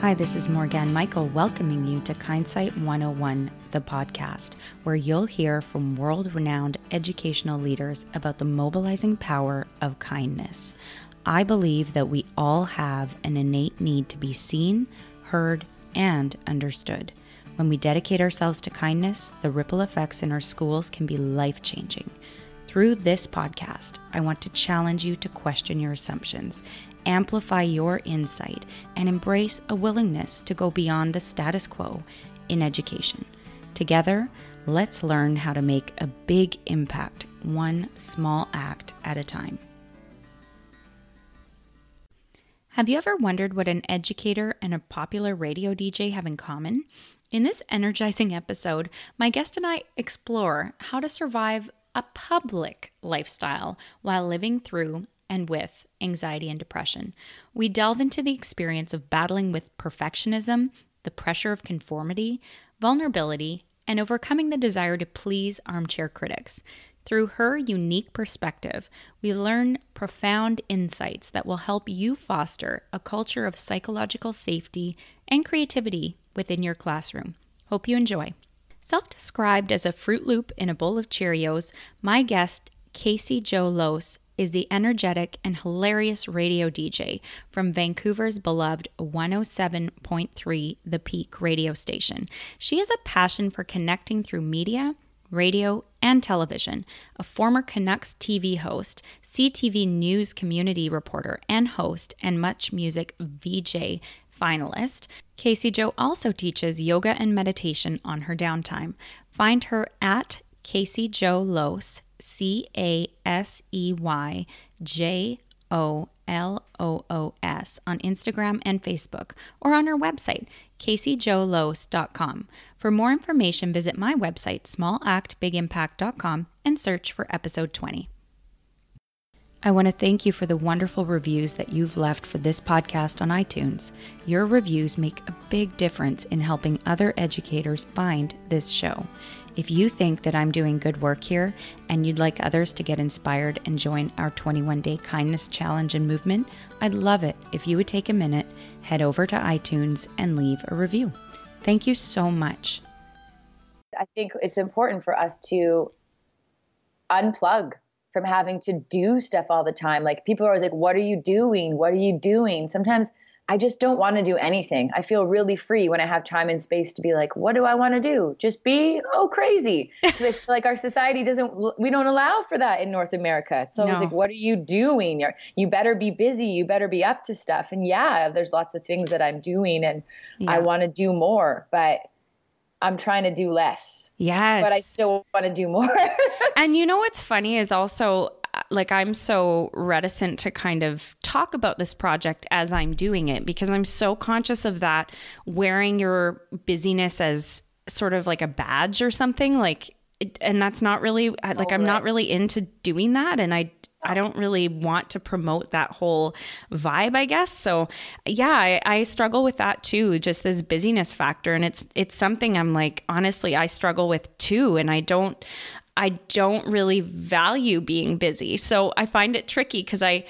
Hi, this is Morgan Michael welcoming you to Kindsight 101, the podcast, where you'll hear from world renowned educational leaders about the mobilizing power of kindness. I believe that we all have an innate need to be seen, heard, and understood. When we dedicate ourselves to kindness, the ripple effects in our schools can be life changing. Through this podcast, I want to challenge you to question your assumptions amplify your insight, and embrace a willingness to go beyond the status quo in education. Together, let's learn how to make a big impact, one small act at a time. Have you ever wondered what an educator and a popular radio DJ have in common? In this energizing episode, my guest and I explore how to survive a public lifestyle while living through and with anxiety and depression. We delve into the experience of battling with perfectionism, the pressure of conformity, vulnerability, and overcoming the desire to please armchair critics. Through her unique perspective, we learn profound insights that will help you foster a culture of psychological safety and creativity within your classroom. Hope you enjoy. Self described as a Fruit Loop in a bowl of Cheerios, my guest, Casey Jo Loos, is the energetic and hilarious radio DJ from Vancouver's beloved 107.3 The Peak radio station. She has a passion for connecting through media, radio, and television, a former Canucks TV host, CTV News community reporter and host, and much music VJ finalist. Casey Jo also teaches yoga and meditation on her downtime. Find her at Casey Jo Loos, C A S E Y J O L O O S on Instagram and Facebook or on our website, caseyjoloos.com. For more information, visit my website, smallactbigimpact.com, and search for episode 20. I want to thank you for the wonderful reviews that you've left for this podcast on iTunes. Your reviews make a big difference in helping other educators find this show. If you think that I'm doing good work here and you'd like others to get inspired and join our 21 day kindness challenge and movement, I'd love it if you would take a minute, head over to iTunes, and leave a review. Thank you so much. I think it's important for us to unplug from having to do stuff all the time. Like people are always like, What are you doing? What are you doing? Sometimes I just don't want to do anything. I feel really free when I have time and space to be like, what do I want to do? Just be oh crazy. like our society doesn't we don't allow for that in North America. It's always no. like, what are you doing? You're, you better be busy. You better be up to stuff. And yeah, there's lots of things that I'm doing and yeah. I want to do more, but I'm trying to do less. Yes. But I still want to do more. and you know what's funny is also like I'm so reticent to kind of talk about this project as I'm doing it because I'm so conscious of that wearing your busyness as sort of like a badge or something like and that's not really like I'm not really into doing that and I I don't really want to promote that whole vibe, I guess. So yeah, I, I, struggle with that too, just this busyness factor. And it's it's something I'm like, honestly, I struggle with too. And I don't I don't really value being busy. So I find it tricky because I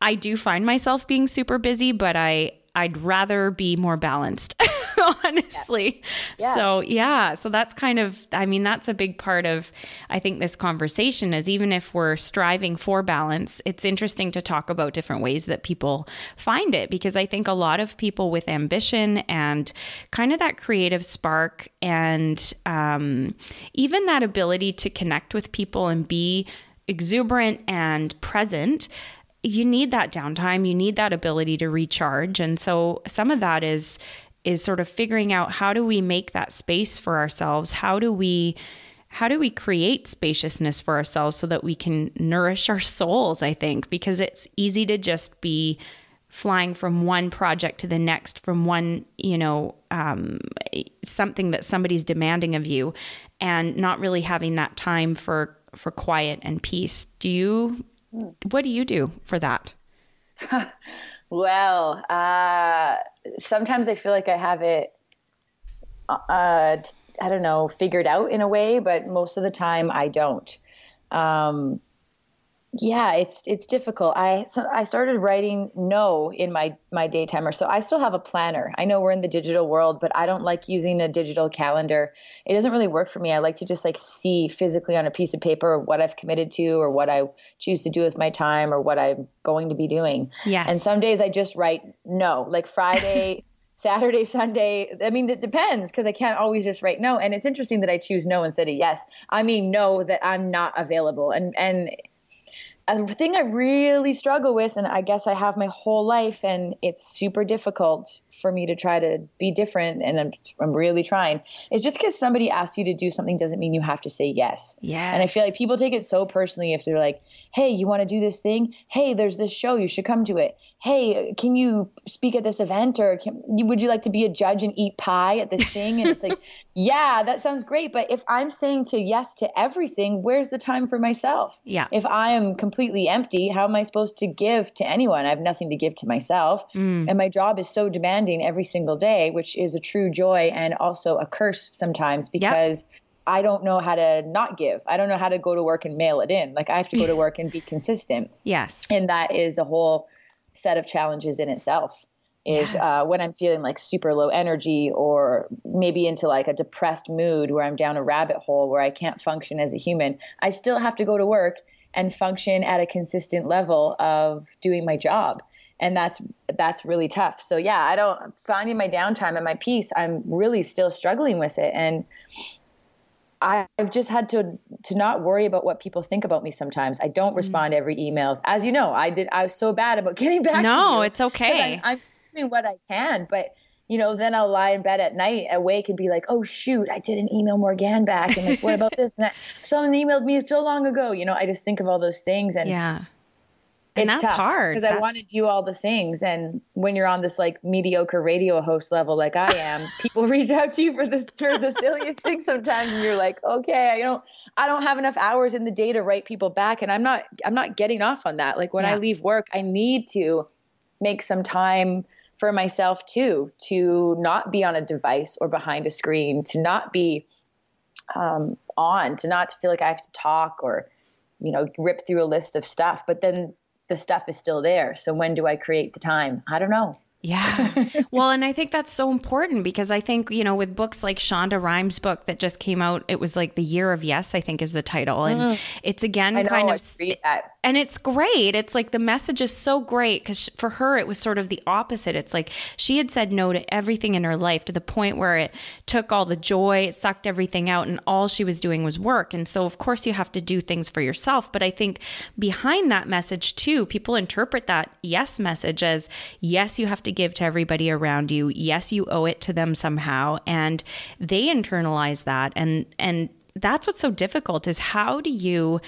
I do find myself being super busy, but I I'd rather be more balanced, honestly. Yeah. So, yeah, so that's kind of, I mean, that's a big part of, I think, this conversation is even if we're striving for balance, it's interesting to talk about different ways that people find it because I think a lot of people with ambition and kind of that creative spark and um, even that ability to connect with people and be exuberant and present you need that downtime. You need that ability to recharge. And so some of that is is sort of figuring out how do we make that space for ourselves? How do we how do we create spaciousness for ourselves so that we can nourish our souls i think? Because it's easy to just be flying from one project to the next from one you know um, something that somebody's demanding of you and not really having that time for for quiet and peace. Do you what do you do for that? well, uh, sometimes I feel like I have it, uh, I don't know, figured out in a way, but most of the time I don't. Um, yeah it's it's difficult i so i started writing no in my my daytimer so i still have a planner i know we're in the digital world but i don't like using a digital calendar it doesn't really work for me i like to just like see physically on a piece of paper what i've committed to or what i choose to do with my time or what i'm going to be doing yeah and some days i just write no like friday Saturday, Sunday. I mean, it depends because I can't always just write no. And it's interesting that I choose no instead of yes. I mean, no, that I'm not available. And and the thing I really struggle with, and I guess I have my whole life, and it's super difficult for me to try to be different, and I'm, I'm really trying. It's just because somebody asks you to do something doesn't mean you have to say yes. Yeah. And I feel like people take it so personally if they're like, hey, you want to do this thing? Hey, there's this show, you should come to it. Hey, can you speak at this event, or can, would you like to be a judge and eat pie at this thing? And it's like, yeah, that sounds great. But if I'm saying to yes to everything, where's the time for myself? Yeah. If I am completely empty, how am I supposed to give to anyone? I have nothing to give to myself. Mm. And my job is so demanding every single day, which is a true joy and also a curse sometimes because yep. I don't know how to not give. I don't know how to go to work and mail it in. Like I have to go to work and be consistent. Yes. And that is a whole set of challenges in itself is yes. uh, when I'm feeling like super low energy or maybe into like a depressed mood where I'm down a rabbit hole where I can't function as a human. I still have to go to work and function at a consistent level of doing my job and that's that's really tough so yeah i don't finding my downtime and my peace i'm really still struggling with it and I've just had to to not worry about what people think about me sometimes. I don't mm-hmm. respond to every emails. As you know, I did I was so bad about getting back No, it's okay. I, I'm doing what I can, but you know, then I'll lie in bed at night, awake, and be like, "Oh shoot, I didn't email Morgan back," and like, "What about this?" And that? someone emailed me so long ago. You know, I just think of all those things, and yeah, and it's that's hard because I want to do all the things. And when you're on this like mediocre radio host level, like I am, people reach out to you for this for the silliest things sometimes, and you're like, "Okay, I don't, I don't have enough hours in the day to write people back," and I'm not, I'm not getting off on that. Like when yeah. I leave work, I need to make some time for myself too to not be on a device or behind a screen to not be um, on to not feel like i have to talk or you know rip through a list of stuff but then the stuff is still there. So when do i create the time? I don't know yeah. well, and I think that's so important because I think, you know, with books like Shonda Rhimes' book that just came out, it was like The Year of Yes, I think is the title. And mm. it's again know, kind of. And it's great. It's like the message is so great because for her, it was sort of the opposite. It's like she had said no to everything in her life to the point where it took all the joy, it sucked everything out, and all she was doing was work. And so, of course, you have to do things for yourself. But I think behind that message, too, people interpret that yes message as yes, you have to to give to everybody around you. Yes, you owe it to them somehow and they internalize that and and that's what's so difficult is how do you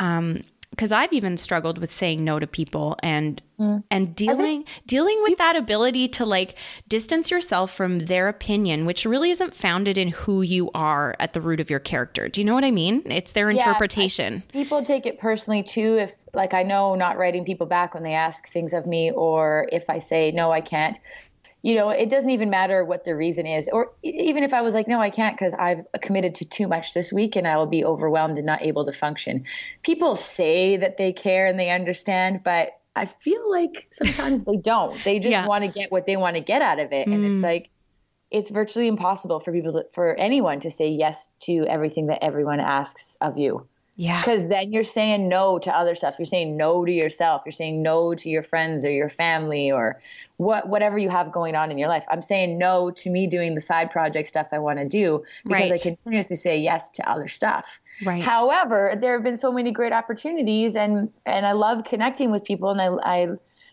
um because I've even struggled with saying no to people and mm. and dealing dealing with that ability to like distance yourself from their opinion, which really isn't founded in who you are at the root of your character. Do you know what I mean? It's their yeah, interpretation. I, people take it personally too. If like I know not writing people back when they ask things of me, or if I say no, I can't you know, it doesn't even matter what the reason is. Or even if I was like, no, I can't because I've committed to too much this week and I will be overwhelmed and not able to function. People say that they care and they understand, but I feel like sometimes they don't. They just yeah. want to get what they want to get out of it. Mm. And it's mm. like, it's virtually impossible for people to, for anyone to say yes to everything that everyone asks of you. Yeah. Because then you're saying no to other stuff. You're saying no to yourself. You're saying no to your friends or your family or what whatever you have going on in your life. I'm saying no to me doing the side project stuff I want to do because right. I continuously say yes to other stuff. Right. However, there have been so many great opportunities and and I love connecting with people and I I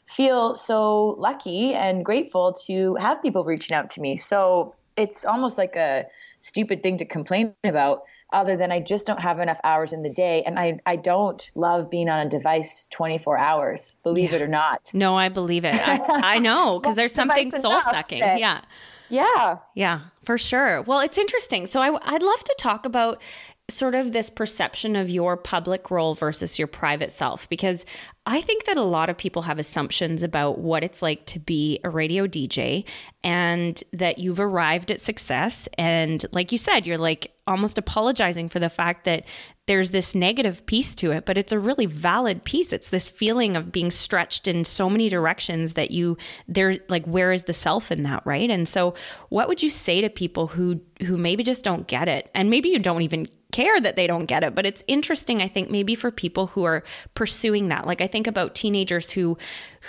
feel so lucky and grateful to have people reaching out to me. So it's almost like a stupid thing to complain about other than I just don't have enough hours in the day. And I, I don't love being on a device 24 hours, believe yeah. it or not. No, I believe it. I, I know because there's something soul sucking. Yeah. Yeah. Yeah, for sure. Well, it's interesting. So I, I'd love to talk about sort of this perception of your public role versus your private self because I think that a lot of people have assumptions about what it's like to be a radio DJ and that you've arrived at success and like you said you're like almost apologizing for the fact that there's this negative piece to it, but it's a really valid piece. It's this feeling of being stretched in so many directions that you there like where is the self in that, right? And so what would you say to people who who maybe just don't get it? And maybe you don't even care that they don't get it. But it's interesting, I think, maybe for people who are pursuing that. Like I think about teenagers who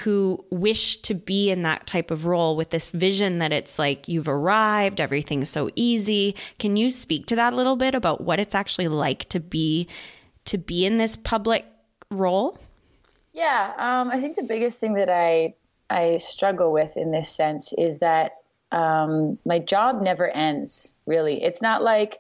who wish to be in that type of role with this vision that it's like you've arrived, everything's so easy. Can you speak to that a little bit about what it's actually like to be to be in this public role? Yeah, um, I think the biggest thing that I I struggle with in this sense is that um, my job never ends. Really, it's not like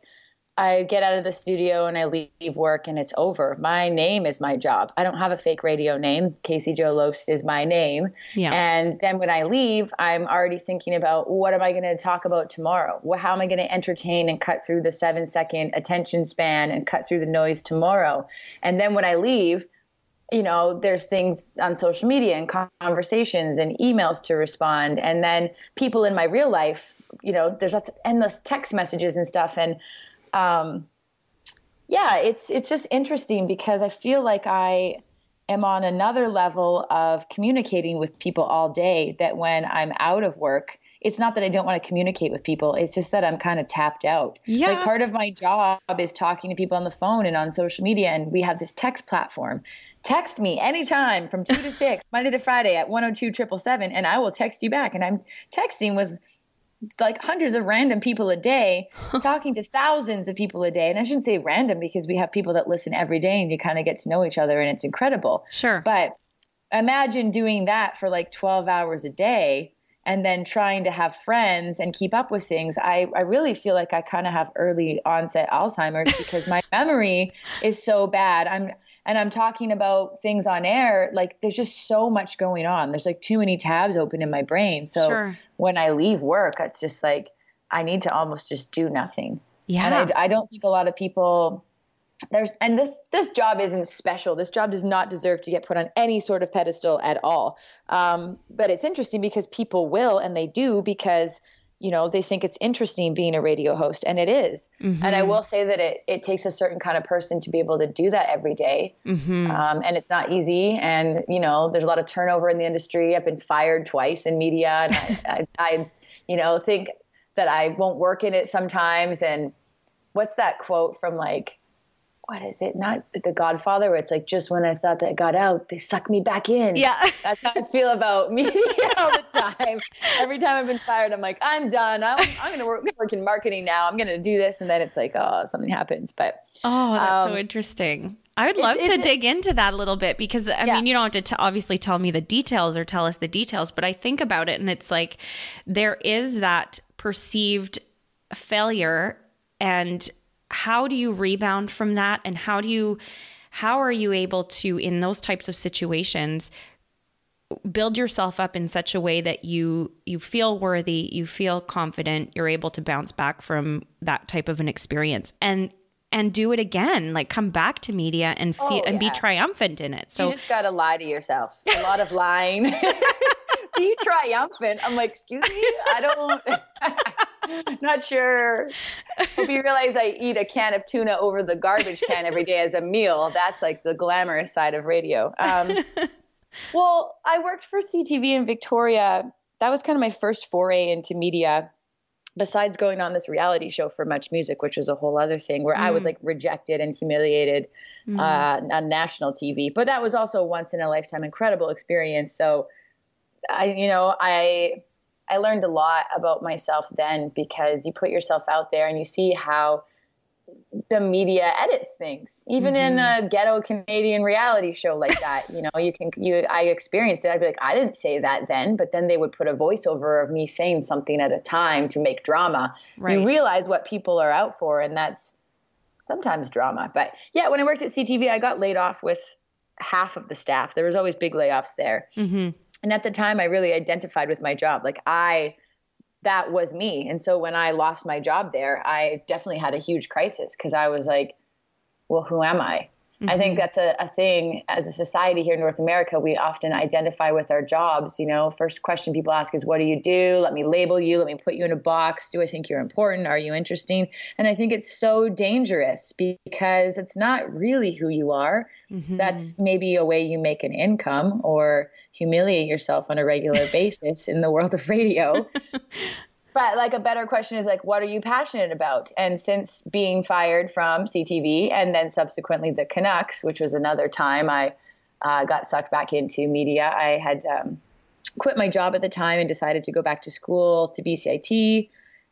I get out of the studio and I leave work and it's over. My name is my job. I don't have a fake radio name. Casey Jo Loos is my name. Yeah. And then when I leave, I'm already thinking about what am I going to talk about tomorrow? How am I going to entertain and cut through the seven second attention span and cut through the noise tomorrow? And then when I leave, you know, there's things on social media and conversations and emails to respond. And then people in my real life, you know, there's lots of endless text messages and stuff. And um, yeah, it's it's just interesting because I feel like I am on another level of communicating with people all day. That when I'm out of work, it's not that I don't want to communicate with people. It's just that I'm kind of tapped out. Yeah. Like part of my job is talking to people on the phone and on social media, and we have this text platform. Text me anytime from two to six, Monday to Friday at 102 777, and I will text you back. And I'm texting was like hundreds of random people a day, talking to thousands of people a day. And I shouldn't say random because we have people that listen every day and you kind of get to know each other and it's incredible. Sure. But imagine doing that for like 12 hours a day and then trying to have friends and keep up with things. I, I really feel like I kind of have early onset Alzheimer's because my memory is so bad. I'm and I'm talking about things on air, like there's just so much going on. There's like too many tabs open in my brain. So sure. when I leave work, it's just like I need to almost just do nothing. Yeah. And I, I don't think a lot of people there's and this this job isn't special. This job does not deserve to get put on any sort of pedestal at all. Um, but it's interesting because people will and they do because you know they think it's interesting being a radio host and it is. Mm-hmm. and i will say that it, it takes a certain kind of person to be able to do that every day. Mm-hmm. Um, and it's not easy and you know there's a lot of turnover in the industry i've been fired twice in media and I, I, I you know think that i won't work in it sometimes and what's that quote from like what is it? Not the Godfather, where it's like just when I thought that got out, they suck me back in. Yeah. That's how I feel about media all the time. Every time I've been fired, I'm like, I'm done. I'm, I'm gonna work, work in marketing now. I'm gonna do this, and then it's like, oh, something happens. But oh, that's um, so interesting. I would love to dig into that a little bit because I yeah. mean, you don't have to t- obviously tell me the details or tell us the details, but I think about it and it's like there is that perceived failure and how do you rebound from that? And how do you how are you able to in those types of situations build yourself up in such a way that you you feel worthy you feel confident you're able to bounce back from that type of an experience and and do it again? Like come back to media and feel oh, and be triumphant in it. So you just gotta lie to yourself. A lot of lying. Be triumphant. I'm like excuse me? I don't Not sure. Hope you realize I eat a can of tuna over the garbage can every day as a meal. That's like the glamorous side of radio. Um, well, I worked for CTV in Victoria. That was kind of my first foray into media. Besides going on this reality show for Much Music, which was a whole other thing, where mm. I was mm. like rejected and humiliated mm. uh, on national TV. But that was also a once in a lifetime incredible experience. So, I, you know, I I learned a lot about myself then because you put yourself out there and you see how the media edits things even mm-hmm. in a ghetto canadian reality show like that you know you can you i experienced it. I'd be like i didn't say that then but then they would put a voiceover of me saying something at a time to make drama. Right. you realize what people are out for and that's sometimes drama. But yeah when i worked at ctv i got laid off with half of the staff. There was always big layoffs there. Mm-hmm and at the time i really identified with my job like i that was me and so when i lost my job there i definitely had a huge crisis because i was like well, who am I? Mm-hmm. I think mm-hmm. that's a, a thing as a society here in North America. We often identify with our jobs. You know, first question people ask is, What do you do? Let me label you. Let me put you in a box. Do I think you're important? Are you interesting? And I think it's so dangerous because it's not really who you are. Mm-hmm. That's maybe a way you make an income or humiliate yourself on a regular basis in the world of radio. but like a better question is like what are you passionate about? And since being fired from ctv and then subsequently the canucks which was another time i uh, got sucked back into media i had um, quit my job at the time and decided to go back to school to bcit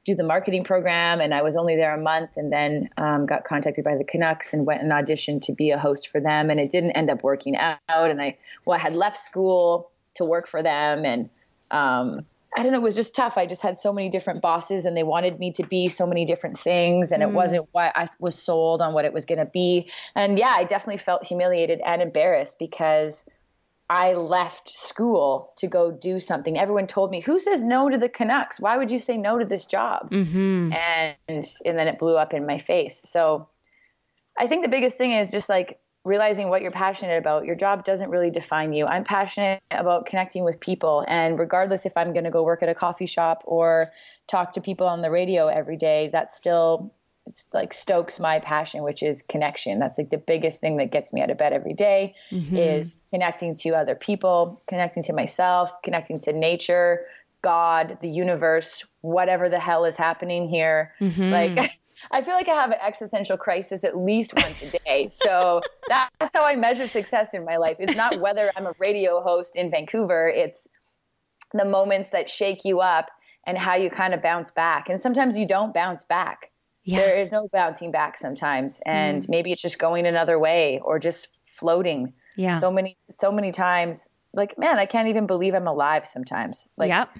do the marketing program and i was only there a month and then um, got contacted by the canucks and went and auditioned to be a host for them. And it didn't end up working out. And i well i had left school to work for them and um, I don't know, it was just tough. I just had so many different bosses and they wanted me to be so many different things. And mm. it wasn't what I was sold on what it was going to be. And yeah, I definitely felt humiliated and embarrassed because I left school to go do something. Everyone told me, "Who says no to the Canucks? Why would you say no to this job?" Mm-hmm. And and then it blew up in my face. So I think the biggest thing is just like realizing what you're passionate about. Your job doesn't really define you. I'm passionate about connecting with people. And regardless if I'm going to go work at a coffee shop or talk to people on the radio every day, that still like stokes my passion, which is connection. That's like the biggest thing that gets me out of bed every day mm-hmm. is connecting to other people, connecting to myself, connecting to nature, God, the universe, whatever the hell is happening here. Mm-hmm. Like I feel like I have an existential crisis at least once a day. So that's how I measure success in my life. It's not whether I'm a radio host in Vancouver, it's the moments that shake you up and how you kind of bounce back. And sometimes you don't bounce back. Yeah. There is no bouncing back sometimes. And mm. maybe it's just going another way or just floating. Yeah. So many, so many times, like, man, I can't even believe I'm alive sometimes. Like, yep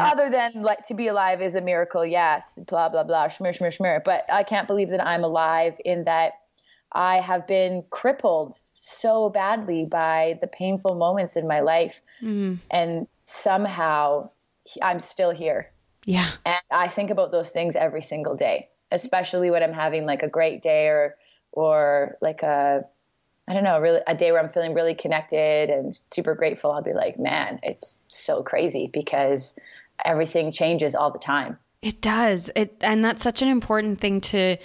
other than like to be alive is a miracle yes blah blah blah shmir shmir shmir. But i can't believe that i'm alive in that i have been crippled so badly by the painful moments in my life. Mm. and somehow i'm still here. Yeah. And i think about those things every single day especially when i'm having like a great day or or like a I don't know, really a day where I'm feeling really connected and super grateful, I'll be like, man, it's so crazy because everything changes all the time. It does. It and that's such an important thing to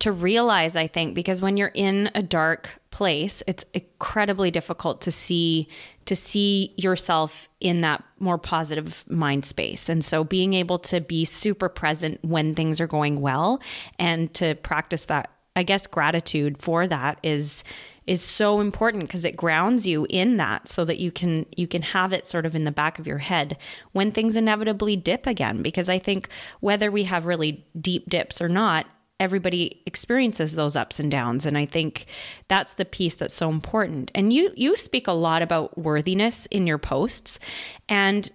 to realize, I think, because when you're in a dark place, it's incredibly difficult to see to see yourself in that more positive mind space. And so being able to be super present when things are going well and to practice that, I guess gratitude for that is is so important because it grounds you in that so that you can you can have it sort of in the back of your head when things inevitably dip again. Because I think whether we have really deep dips or not everybody experiences those ups and downs. And i think that's the piece that's so important. And you you speak a lot about worthiness in your posts. And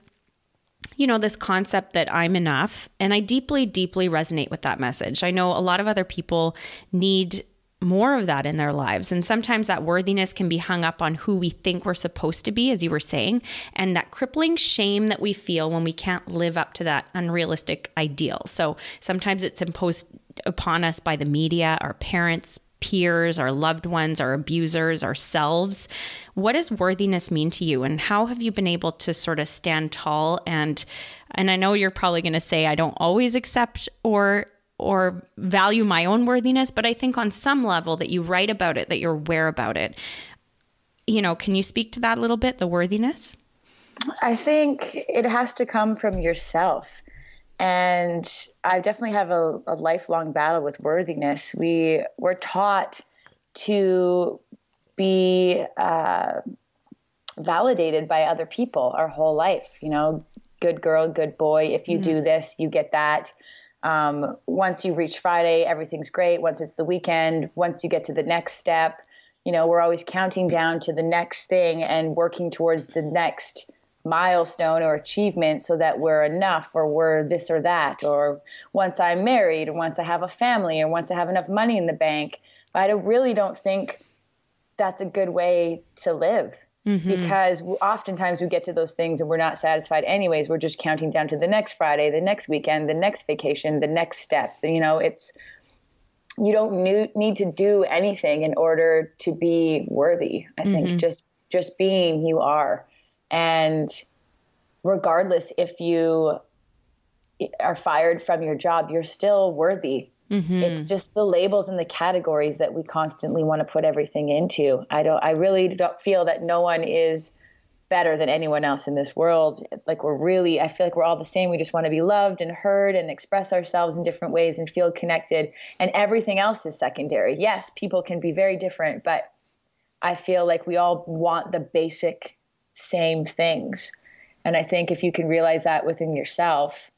you know this concept that i'm enough and i deeply deeply resonate with that message. I know a lot of other people need more of that in their lives. And sometimes that worthiness can be hung up on who we think we're supposed to be, as you were saying, and that crippling shame that we feel when we can't live up to that unrealistic ideal. So sometimes it's imposed upon us by the media, our parents, peers, our loved ones, our abusers, ourselves. What does worthiness mean to you and how have you been able to sort of stand tall and and I know you're probably going to say I don't always accept or or value my own worthiness, but I think on some level that you write about it, that you're aware about it. You know, can you speak to that a little bit, the worthiness? I think it has to come from yourself. And I definitely have a, a lifelong battle with worthiness. We were taught to be uh, validated by other people our whole life. You know, good girl, good boy. If you mm-hmm. do this, you get that. Um, once you reach Friday, everything's great. Once it's the weekend, once you get to the next step, you know, we're always counting down to the next thing and working towards the next milestone or achievement so that we're enough or we're this or that. Or once I'm married, or once I have a family, or once I have enough money in the bank. But I really don't think that's a good way to live. Mm-hmm. Because oftentimes we get to those things and we're not satisfied anyways. We're just counting down to the next Friday, the next weekend, the next vacation, the next step. You know, it's you don't need to do anything in order to be worthy. I mm-hmm. think just just being you are, and regardless if you are fired from your job, you're still worthy. Mm-hmm. It's just the labels and the categories that we constantly want to put everything into. I don't. I really don't feel that no one is better than anyone else in this world. Like we're really, I feel like we're all the same. We just want to be loved and heard and express ourselves in different ways and feel connected. And everything else is secondary. Yes, people can be very different, but I feel like we all want the basic same things. And I think if you can realize that within yourself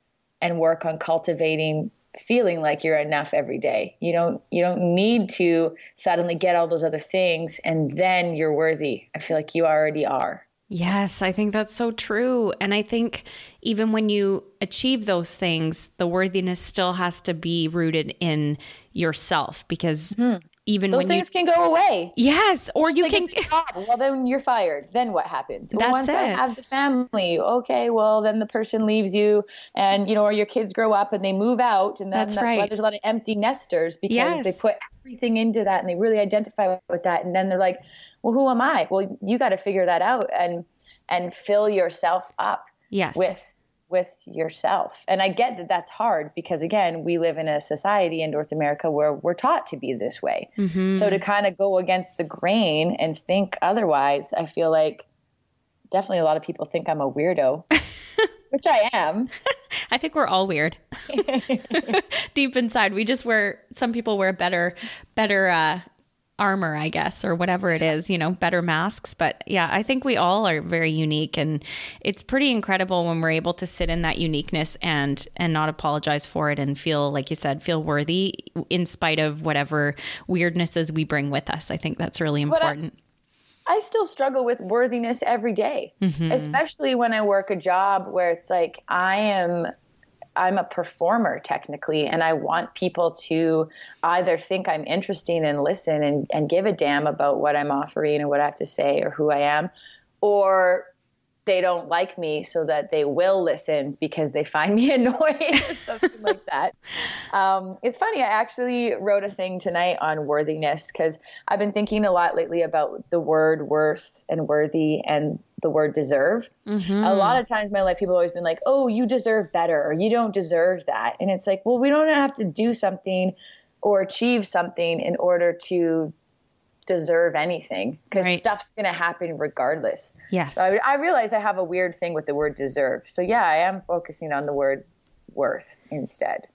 and work on cultivating feeling like you're enough every day. You don't you don't need to suddenly get all those other things and then you're worthy. I feel like you already are. Yes, I think that's so true. And I think even when you achieve those things, the worthiness still has to be rooted in yourself because mm-hmm. Even those things you, can go away. Yes, or you can. well, then you're fired. Then what happens? Well, once it. I have the family, okay, well then the person leaves you, and you know, or your kids grow up and they move out, and that's, that's right. why there's a lot of empty nesters because yes. they put everything into that and they really identify with that, and then they're like well who am i well you got to figure that out and and fill yourself up yes. with with yourself and i get that that's hard because again we live in a society in north america where we're taught to be this way mm-hmm. so to kind of go against the grain and think otherwise i feel like definitely a lot of people think i'm a weirdo which i am I think we're all weird. Deep inside, we just wear. Some people wear better, better uh, armor, I guess, or whatever it is, you know, better masks. But yeah, I think we all are very unique and it's pretty incredible when we're able to sit in that uniqueness and and not apologize for it and feel like you said, feel worthy in spite of whatever weirdnesses we bring with us. I think that's really important. I, I still struggle with worthiness every day, mm-hmm. especially when I work a job where it's like I am I'm a performer technically, and I want people to either think I'm interesting and listen and, and give a damn about what I'm offering and what I have to say or who I am, or they don't like me so that they will listen because they find me annoying or something like that. Um, it's funny. I actually wrote a thing tonight on worthiness because I've been thinking a lot lately about the word worth and worthy and the word deserve. Mm-hmm. A lot of times in my life, people have always been like, oh, you deserve better or you don't deserve that. And it's like, well, we don't have to do something or achieve something in order to deserve anything because right. stuff's going to happen regardless. Yes. So I, I, realize I have a weird thing with the word deserve. So yeah, I am focusing on the word worth instead.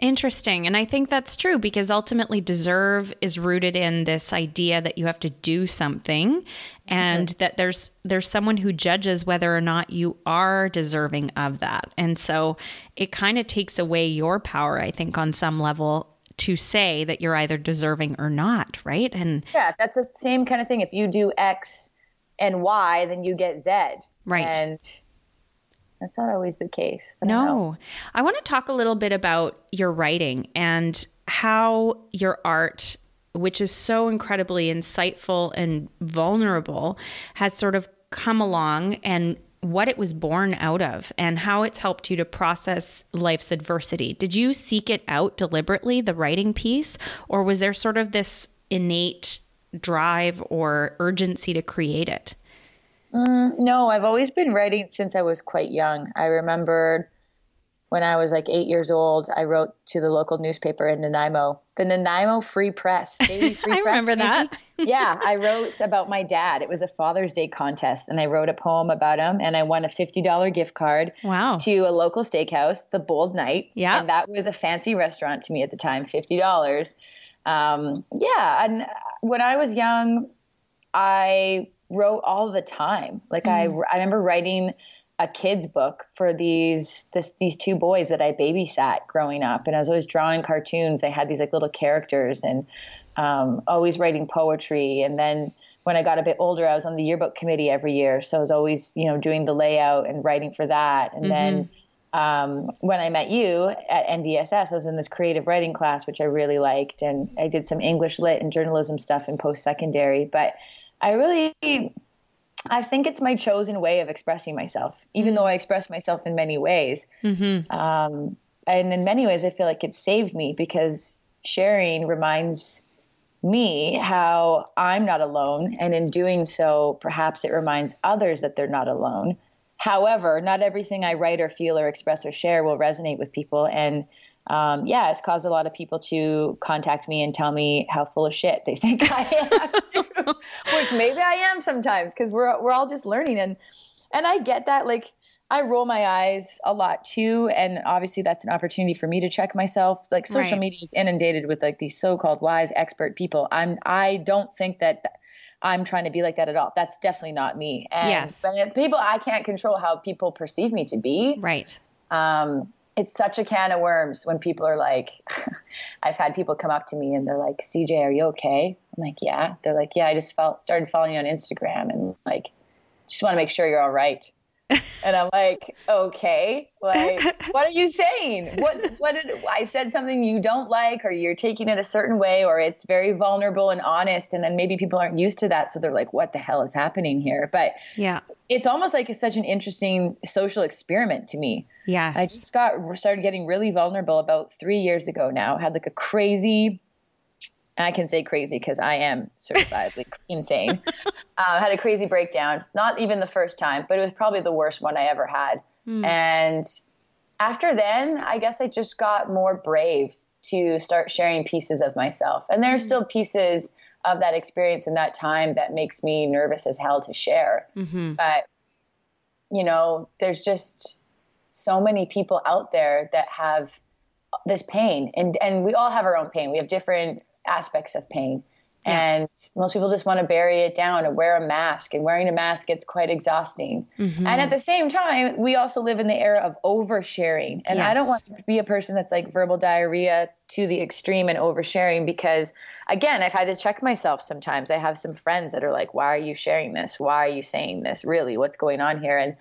Interesting. And I think that's true because ultimately deserve is rooted in this idea that you have to do something and mm-hmm. that there's there's someone who judges whether or not you are deserving of that. And so it kind of takes away your power, I think on some level to say that you're either deserving or not, right? And yeah, that's the same kind of thing. If you do X and Y, then you get Z. Right. And that's not always the case. No. I want to talk a little bit about your writing and how your art, which is so incredibly insightful and vulnerable, has sort of come along and what it was born out of and how it's helped you to process life's adversity. Did you seek it out deliberately, the writing piece, or was there sort of this innate drive or urgency to create it? Mm, no, I've always been writing since I was quite young. I remember when I was like eight years old, I wrote to the local newspaper in Nanaimo, the Nanaimo Free Press, Daily Free I Press. remember that. yeah, I wrote about my dad. It was a Father's Day contest, and I wrote a poem about him, and I won a fifty dollar gift card. Wow. To a local steakhouse, the Bold Knight. Yeah. And that was a fancy restaurant to me at the time, fifty dollars. Um, yeah, and when I was young, I wrote all the time. Like mm. I, I remember writing a kid's book for these this these two boys that I babysat growing up, and I was always drawing cartoons. I had these like little characters, and um, always writing poetry. And then when I got a bit older, I was on the yearbook committee every year, so I was always you know doing the layout and writing for that. And mm-hmm. then um, when I met you at NDSS, I was in this creative writing class, which I really liked, and I did some English lit and journalism stuff in post secondary. But I really I think it's my chosen way of expressing myself, even though I express myself in many ways. Mm-hmm. Um, and in many ways, I feel like it saved me because sharing reminds me how I'm not alone. And in doing so, perhaps it reminds others that they're not alone. However, not everything I write or feel or express or share will resonate with people. And um, yeah, it's caused a lot of people to contact me and tell me how full of shit they think I am, too, which maybe I am sometimes because we're we're all just learning and and I get that like I roll my eyes a lot too. And obviously, that's an opportunity for me to check myself. Like social right. media is inundated with like these so-called wise expert people. I'm I don't think that I'm trying to be like that at all. That's definitely not me. And yes. But people, I can't control how people perceive me to be. Right. Um, it's such a can of worms when people are like, I've had people come up to me and they're like, CJ, are you okay? I'm like, yeah. They're like, yeah, I just felt, started following you on Instagram and like, just want to make sure you're all right and I'm like, okay, like, what are you saying? What, what did I said something you don't like, or you're taking it a certain way, or it's very vulnerable and honest, and then maybe people aren't used to that, so they're like, what the hell is happening here? But yeah, it's almost like it's such an interesting social experiment to me. Yeah, I just got started getting really vulnerable about three years ago now. Had like a crazy I can say crazy because I am certifiably insane. Uh, had a crazy breakdown. Not even the first time, but it was probably the worst one I ever had. Mm. And after then, I guess I just got more brave to start sharing pieces of myself. And there's mm. still pieces of that experience in that time that makes me nervous as hell to share. Mm-hmm. But you know, there's just so many people out there that have this pain and and we all have our own pain. We have different aspects of pain. Yeah. And most people just want to bury it down and wear a mask. And wearing a mask gets quite exhausting. Mm-hmm. And at the same time, we also live in the era of oversharing. And yes. I don't want to be a person that's like verbal diarrhea to the extreme and oversharing because, again, I've had to check myself sometimes. I have some friends that are like, why are you sharing this? Why are you saying this? Really, what's going on here? And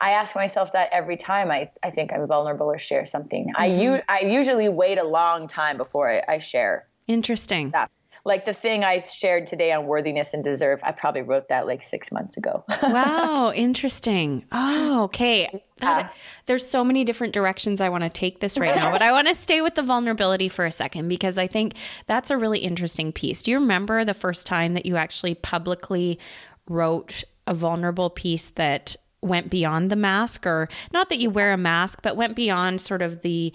I ask myself that every time I, I think I'm vulnerable or share something. Mm-hmm. I, u- I usually wait a long time before I, I share Interesting. Yeah. Like the thing I shared today on worthiness and deserve, I probably wrote that like six months ago. wow, interesting. Oh, okay. That, there's so many different directions I want to take this right now, but I want to stay with the vulnerability for a second because I think that's a really interesting piece. Do you remember the first time that you actually publicly wrote a vulnerable piece that went beyond the mask or not that you wear a mask but went beyond sort of the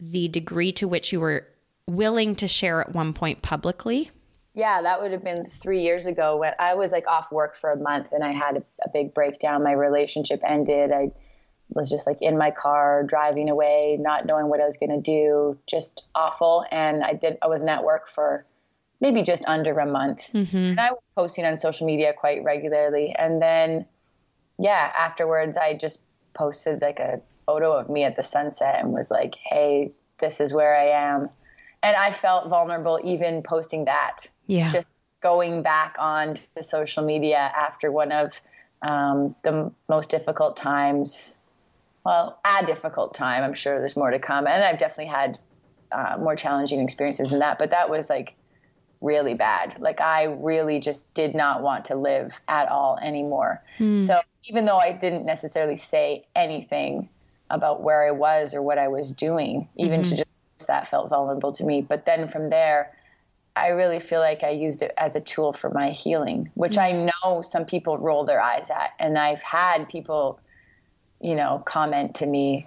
the degree to which you were willing to share at one point publicly? Yeah, that would have been three years ago when I was like off work for a month and I had a, a big breakdown. My relationship ended. I was just like in my car driving away, not knowing what I was going to do, just awful. And I did, I wasn't at work for maybe just under a month. Mm-hmm. And I was posting on social media quite regularly. And then, yeah, afterwards, I just posted like a photo of me at the sunset and was like, hey, this is where I am and I felt vulnerable even posting that. Yeah. Just going back on to social media after one of um, the most difficult times. Well, a difficult time. I'm sure there's more to come, and I've definitely had uh, more challenging experiences than that. But that was like really bad. Like I really just did not want to live at all anymore. Hmm. So even though I didn't necessarily say anything about where I was or what I was doing, even mm-hmm. to just that felt vulnerable to me. But then from there, I really feel like I used it as a tool for my healing, which I mm. know some people roll their eyes at. And I've had people, you know, comment to me,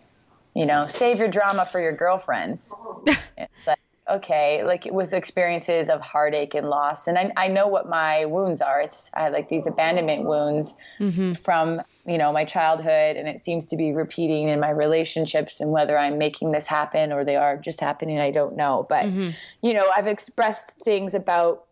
you know, save your drama for your girlfriends. it's like, okay, like with experiences of heartache and loss. And I, I know what my wounds are. It's I had like these abandonment wounds mm-hmm. from, you know, my childhood. And it seems to be repeating in my relationships and whether I'm making this happen or they are just happening, I don't know. But, mm-hmm. you know, I've expressed things about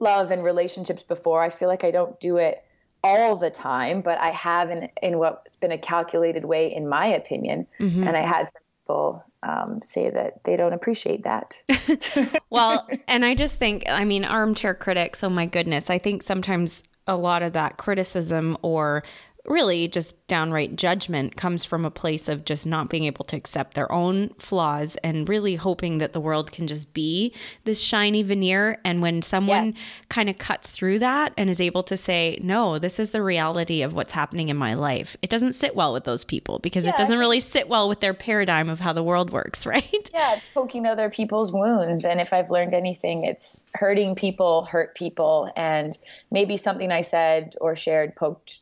love and relationships before. I feel like I don't do it all the time, but I have in, in what's been a calculated way, in my opinion. Mm-hmm. And I had some people um, say that they don't appreciate that. well, and I just think, I mean, armchair critics, oh my goodness, I think sometimes a lot of that criticism or really just downright judgment comes from a place of just not being able to accept their own flaws and really hoping that the world can just be this shiny veneer. And when someone yes. kind of cuts through that and is able to say, no, this is the reality of what's happening in my life, it doesn't sit well with those people because yeah, it doesn't really sit well with their paradigm of how the world works, right? Yeah, poking other people's wounds. And if I've learned anything, it's hurting people hurt people. And maybe something I said or shared poked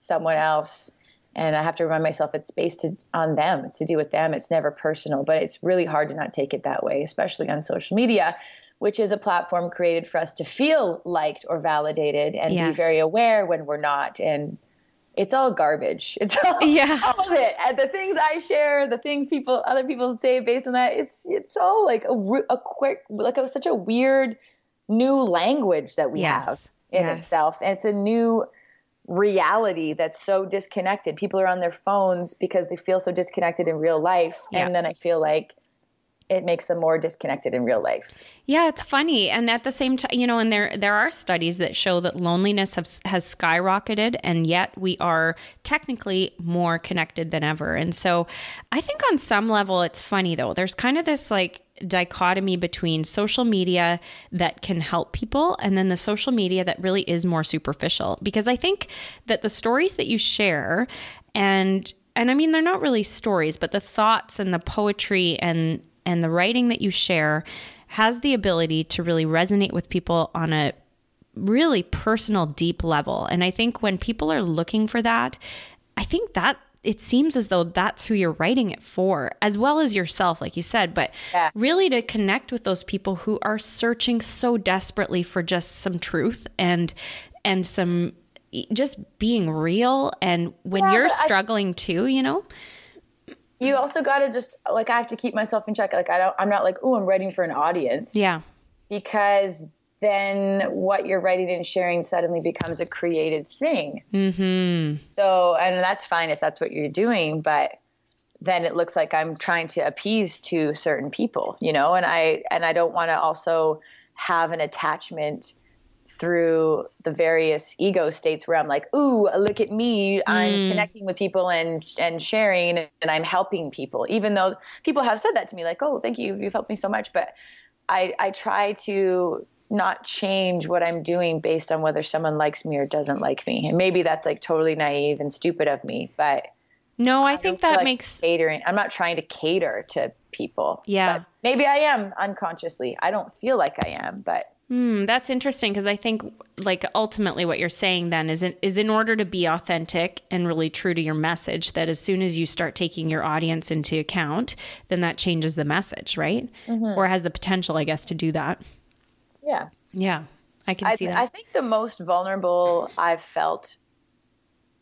someone else and I have to remind myself it's based on them. It's to do with them. It's never personal, but it's really hard to not take it that way, especially on social media, which is a platform created for us to feel liked or validated and yes. be very aware when we're not. And it's all garbage. It's all, yeah. all of it. And the things I share, the things people, other people say based on that, it's it's all like a, a quick, like a, such a weird new language that we yes. have in yes. itself. And it's a new reality that's so disconnected. People are on their phones because they feel so disconnected in real life. Yeah. And then I feel like it makes them more disconnected in real life. Yeah, it's funny, and at the same time, you know, and there there are studies that show that loneliness has, has skyrocketed, and yet we are technically more connected than ever. And so, I think on some level, it's funny though. There's kind of this like dichotomy between social media that can help people and then the social media that really is more superficial. Because i think that the stories that you share and and i mean they're not really stories but the thoughts and the poetry and and the writing that you share has the ability to really resonate with people on a really personal deep level. And i think when people are looking for that i think that it seems as though that's who you're writing it for, as well as yourself, like you said, but yeah. really to connect with those people who are searching so desperately for just some truth and and some just being real. And when yeah, you're struggling I, too, you know, you also got to just like I have to keep myself in check. Like I don't, I'm not like, oh, I'm writing for an audience. Yeah, because then what you're writing and sharing suddenly becomes a created thing. Mm-hmm. So, and that's fine if that's what you're doing, but then it looks like I'm trying to appease to certain people, you know, and I, and I don't want to also have an attachment through the various ego states where I'm like, ooh, look at me. I'm mm. connecting with people and and sharing and I'm helping people. Even though people have said that to me, like, oh, thank you, you've helped me so much. But I I try to not change what I'm doing based on whether someone likes me or doesn't like me. And maybe that's like totally naive and stupid of me, but no, I, I think that like makes catering. I'm not trying to cater to people. Yeah. maybe I am unconsciously. I don't feel like I am, but Hmm, that's interesting because I think like ultimately what you're saying then is in, is in order to be authentic and really true to your message that as soon as you start taking your audience into account, then that changes the message, right? Mm-hmm. Or has the potential, I guess, to do that. Yeah. Yeah. I can I, see that. I think the most vulnerable I've felt,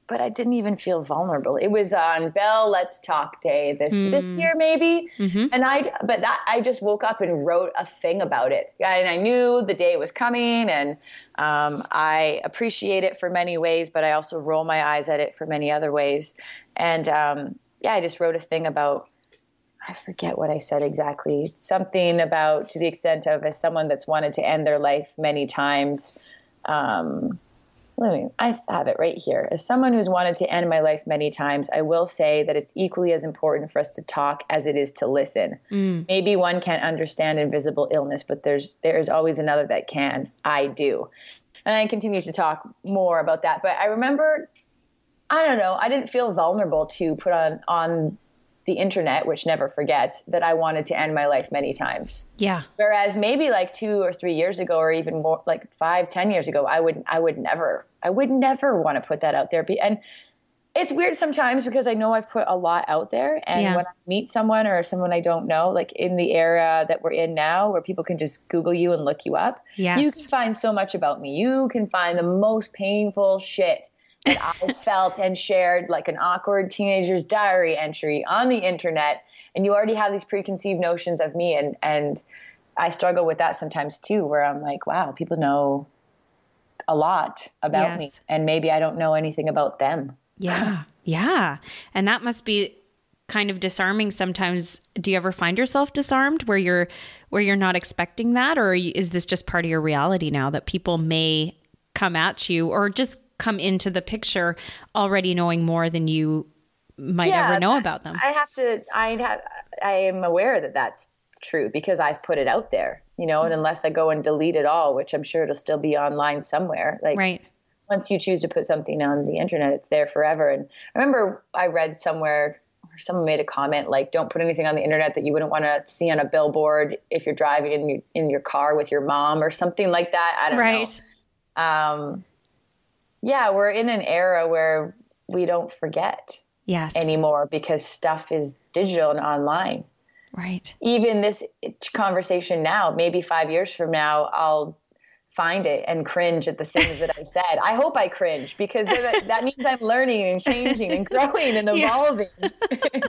but I didn't even feel vulnerable. It was on Bell Let's Talk Day this mm. this year maybe, mm-hmm. and I but that I just woke up and wrote a thing about it, and I knew the day was coming, and um, I appreciate it for many ways, but I also roll my eyes at it for many other ways, and um, yeah, I just wrote a thing about I forget what I said exactly. Something about to the extent of as someone that's wanted to end their life many times. Um, let me, I have it right here. As someone who's wanted to end my life many times, I will say that it's equally as important for us to talk as it is to listen. Mm. Maybe one can't understand invisible illness, but there's there's always another that can. I do. And I continue to talk more about that. But I remember I don't know, I didn't feel vulnerable to put on on the internet, which never forgets, that I wanted to end my life many times. Yeah. Whereas maybe like two or three years ago, or even more, like five, ten years ago, I would, I would never, I would never want to put that out there. And it's weird sometimes because I know I've put a lot out there, and yeah. when I meet someone or someone I don't know, like in the era that we're in now, where people can just Google you and look you up, yes. you can find so much about me. You can find the most painful shit that I felt and shared like an awkward teenager's diary entry on the internet. And you already have these preconceived notions of me. And, and I struggle with that sometimes too, where I'm like, wow, people know a lot about yes. me. And maybe I don't know anything about them. Yeah. Yeah. And that must be kind of disarming sometimes do you ever find yourself disarmed where you're where you're not expecting that or is this just part of your reality now that people may come at you or just come into the picture already knowing more than you might Yeah, ever know about them. I have to. I have. I am aware that that's true because I've put it out there. You know, and unless I go and delete it all, which I'm sure it'll still be online somewhere. Like right. once you choose to put something on the internet, it's there forever. And I remember I read somewhere or someone made a comment like, "Don't put anything on the internet that you wouldn't want to see on a billboard if you're driving in your, in your car with your mom or something like that." I don't Right. know. Um, yeah, we're in an era where we don't forget Yes. anymore because stuff is digital and online. Right. Even this conversation now, maybe five years from now, I'll find it and cringe at the things that I said. I hope I cringe because that, that means I'm learning and changing and growing and Yeah. evolving.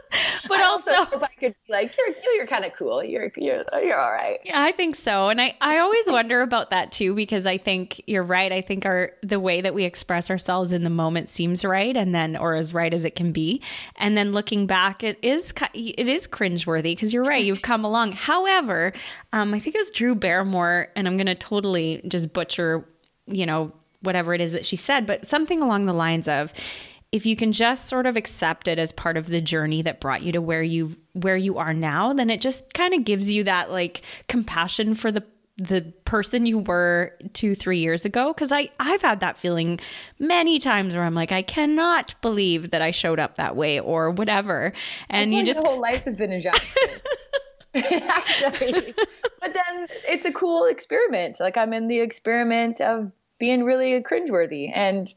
But I also, hope I could be like, you're you're kind of cool. You're you're you're all right. Yeah, I think so. And I, I always wonder about that too, because I think you're right. I think our the way that we express ourselves in the moment seems right and then or as right as it can be. And then looking back, it is it is cringeworthy because you're right. You've come along. However, um, I think it was Drew Barrymore, and I'm gonna totally just butcher, you know, whatever it is that she said, but something along the lines of if you can just sort of accept it as part of the journey that brought you to where you where you are now then it just kind of gives you that like compassion for the the person you were two three years ago because i i've had that feeling many times where i'm like i cannot believe that i showed up that way or whatever and you just your whole life has been a quiz. Actually, but then it's a cool experiment. Like I'm in the experiment of being really cringeworthy, and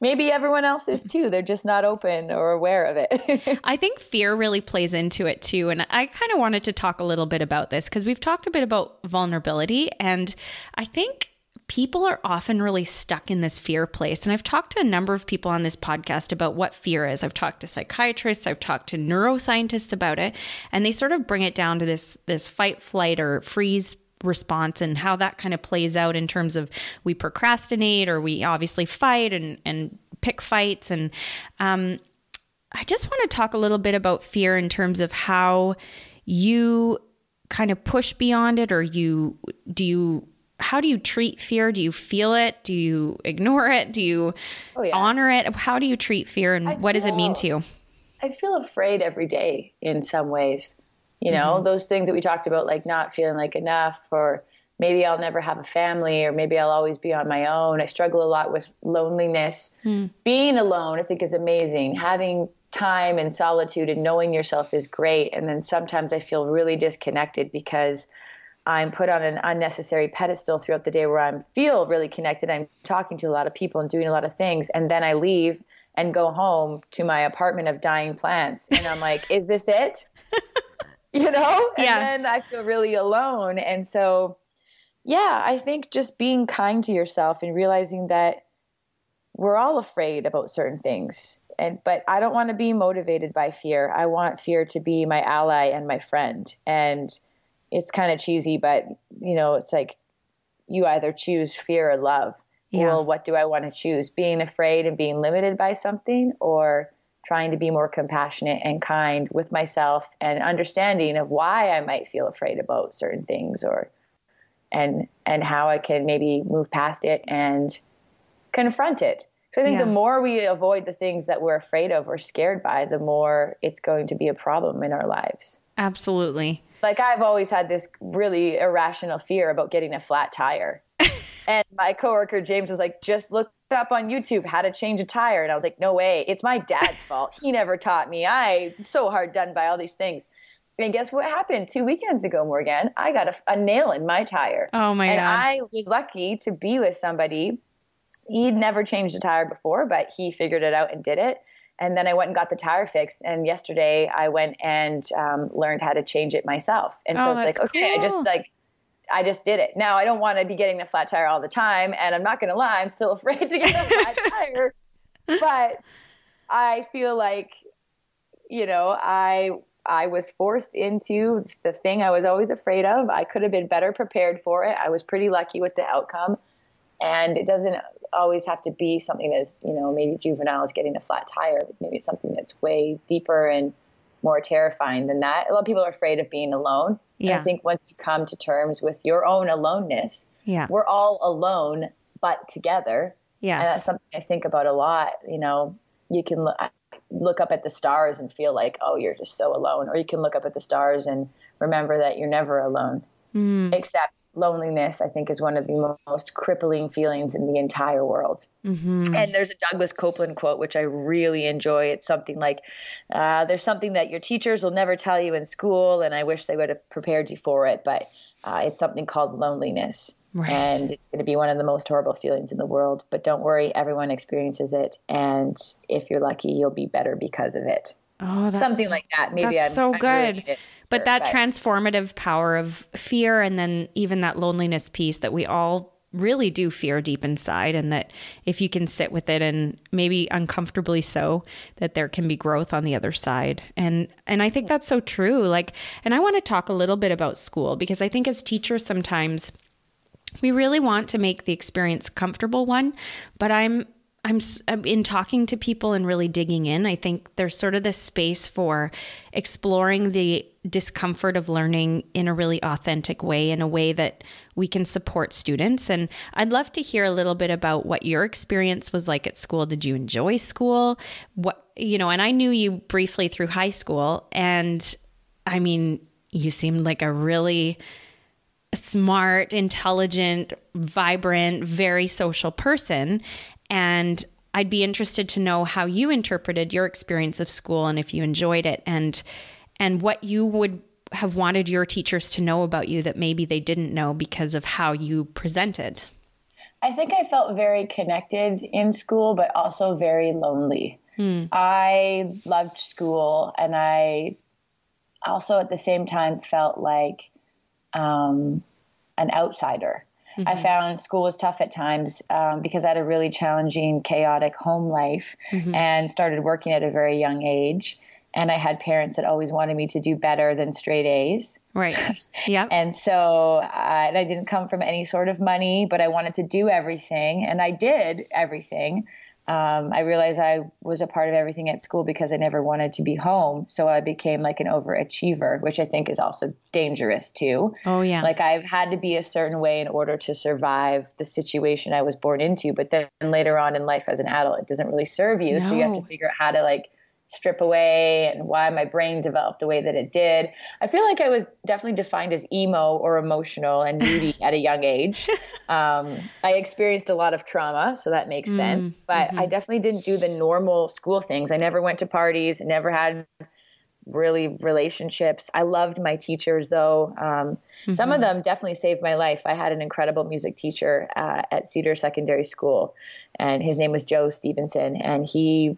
maybe everyone else is too. They're just not open or aware of it. I think fear really plays into it too. And I kind of wanted to talk a little bit about this because we've talked a bit about vulnerability. And I think people are often really stuck in this fear place. And I've talked to a number of people on this podcast about what fear is. I've talked to psychiatrists, I've talked to neuroscientists about it, and they sort of bring it down to this this fight, flight, or freeze response and how that kind of plays out in terms of we procrastinate or we obviously fight and and pick fights and um I just want to talk a little bit about fear in terms of how you kind of push beyond it or you do you how do you treat fear? Do you feel it? Do you ignore it? Do you Oh, yeah. honor it? How do you treat fear and I what does it mean to you? I feel afraid every day in some ways. You know, mm-hmm. those things that we talked about, like not feeling like enough, or maybe I'll never have a family, or maybe I'll always be on my own. I struggle a lot with loneliness. Hmm. Being alone, I think, is amazing. Having time and solitude and knowing yourself is great. And then sometimes I feel really disconnected because I'm put on an unnecessary pedestal throughout the day where I feel really connected. I'm talking to a lot of people and doing a lot of things. And then I leave and go home to my apartment of dying plants. And I'm like, is this it? You know? And Yes. then I feel really alone. And so, yeah, I think just being kind to yourself and realizing that we're all afraid about certain things. And but I don't want to be motivated by fear. I want fear to be my ally and my friend. And it's kind of cheesy, but you know, it's like you either choose fear or love. Yeah. Well, what do I want to choose? Being afraid and being limited by something or trying to be more compassionate and kind with myself and understanding of why I might feel afraid about certain things or and and how I can maybe move past it and confront it. 'Cause I think Yeah. the more we avoid the things that we're afraid of or scared by, the more it's going to be a problem in our lives. Absolutely. Like I've always had this really irrational fear about getting a flat tire. and my coworker James was like, just look up on YouTube how to change a tire. And I was like, no way. It's my dad's fault. He never taught me. I so hard done by all these things. And guess what happened two weekends ago, Morgan? I got a, a nail in my tire. Oh my and god. I was lucky to be with somebody. He'd never changed a tire before, but he figured it out and did it. And then I went and got the tire fixed. And yesterday I went and um, learned how to change it myself. And so Oh, it's like, okay, I just like, I just did it. Now I don't want to be getting a flat tire all the time. And I'm not going to lie, I'm still afraid to get a flat tire. But I feel like, you know, I I was forced into the thing I was always afraid of. I could have been better prepared for it. I was pretty lucky with the outcome. And it doesn't always have to be something as, you know, maybe juvenile as getting a flat tire. Maybe it's something that's way deeper and more terrifying than that. A lot of people are afraid of being alone. And I think once you come to terms with your own aloneness, yeah. we're all alone but together. yeah And that's something I think about a lot. You know, you can look, look up at the stars and feel like, oh, you're just so alone. Or you can look up at the stars and remember that you're never alone. Mm. Except loneliness, I think, is one of the most crippling feelings in the entire world. Mm-hmm. And there's a Douglas Coupland quote, which I really enjoy. It's something like, uh, There's something that your teachers will never tell you in school, and I wish they would have prepared you for it. But uh, it's something called loneliness. Right. And it's going to be one of the most horrible feelings in the world. But don't worry, everyone experiences it. And if you're lucky, you'll be better because of it. Oh, something like that. Maybe that's I'm, so I'm good. But that transformative power of fear and then even that loneliness piece that we all really do fear deep inside and that if you can sit with it and maybe uncomfortably so that there can be growth on the other side. And and I think that's so true. Like and I want to talk a little bit about school because I think as teachers sometimes we really want to make the experience comfortable one but I'm I'm in talking to people and really digging in. I think there's sort of this space for exploring the discomfort of learning in a really authentic way, in a way that we can support students. And I'd love to hear a little bit about what your experience was like at school. Did you enjoy school? What, you know, and I knew you briefly through high school. And I mean, you seemed like a really smart, intelligent, vibrant, very social person. And I'd be interested to know how you interpreted your experience of school and if you enjoyed it and and what you would have wanted your teachers to know about you that maybe they didn't know because of how you presented. I think I felt very connected in school, but also very lonely. Hmm. I loved school, and I also at the same time felt like um, an outsider. Mm-hmm. I found school was tough at times um, because I had a really challenging, chaotic home life mm-hmm. and started working at a very young age. And I had parents that always wanted me to do better than straight A's. Right. Yeah. and so I, I didn't come from any sort of money, but I wanted to do everything. And I did everything um, I realized I was a part of everything at school because I never wanted to be home. So I became like an overachiever, which I think is also dangerous too. Oh, yeah. Like I've had to be a certain way in order to survive the situation I was born into. But then later on in life as an adult, it doesn't really serve you. No. So you have to figure out how to like strip away and why my brain developed the way that it did. I feel like I was definitely defined as emo or emotional and moody at a young age. Um, I experienced a lot of trauma, so that makes mm, sense. But mm-hmm. I definitely didn't do the normal school things. I never went to parties, never had really relationships. I loved my teachers though. Um, mm-hmm. Some of mm-hmm. them definitely saved my life. I had an incredible music teacher uh, at Cedar Secondary School, and his name was Joe Stevenson, and he he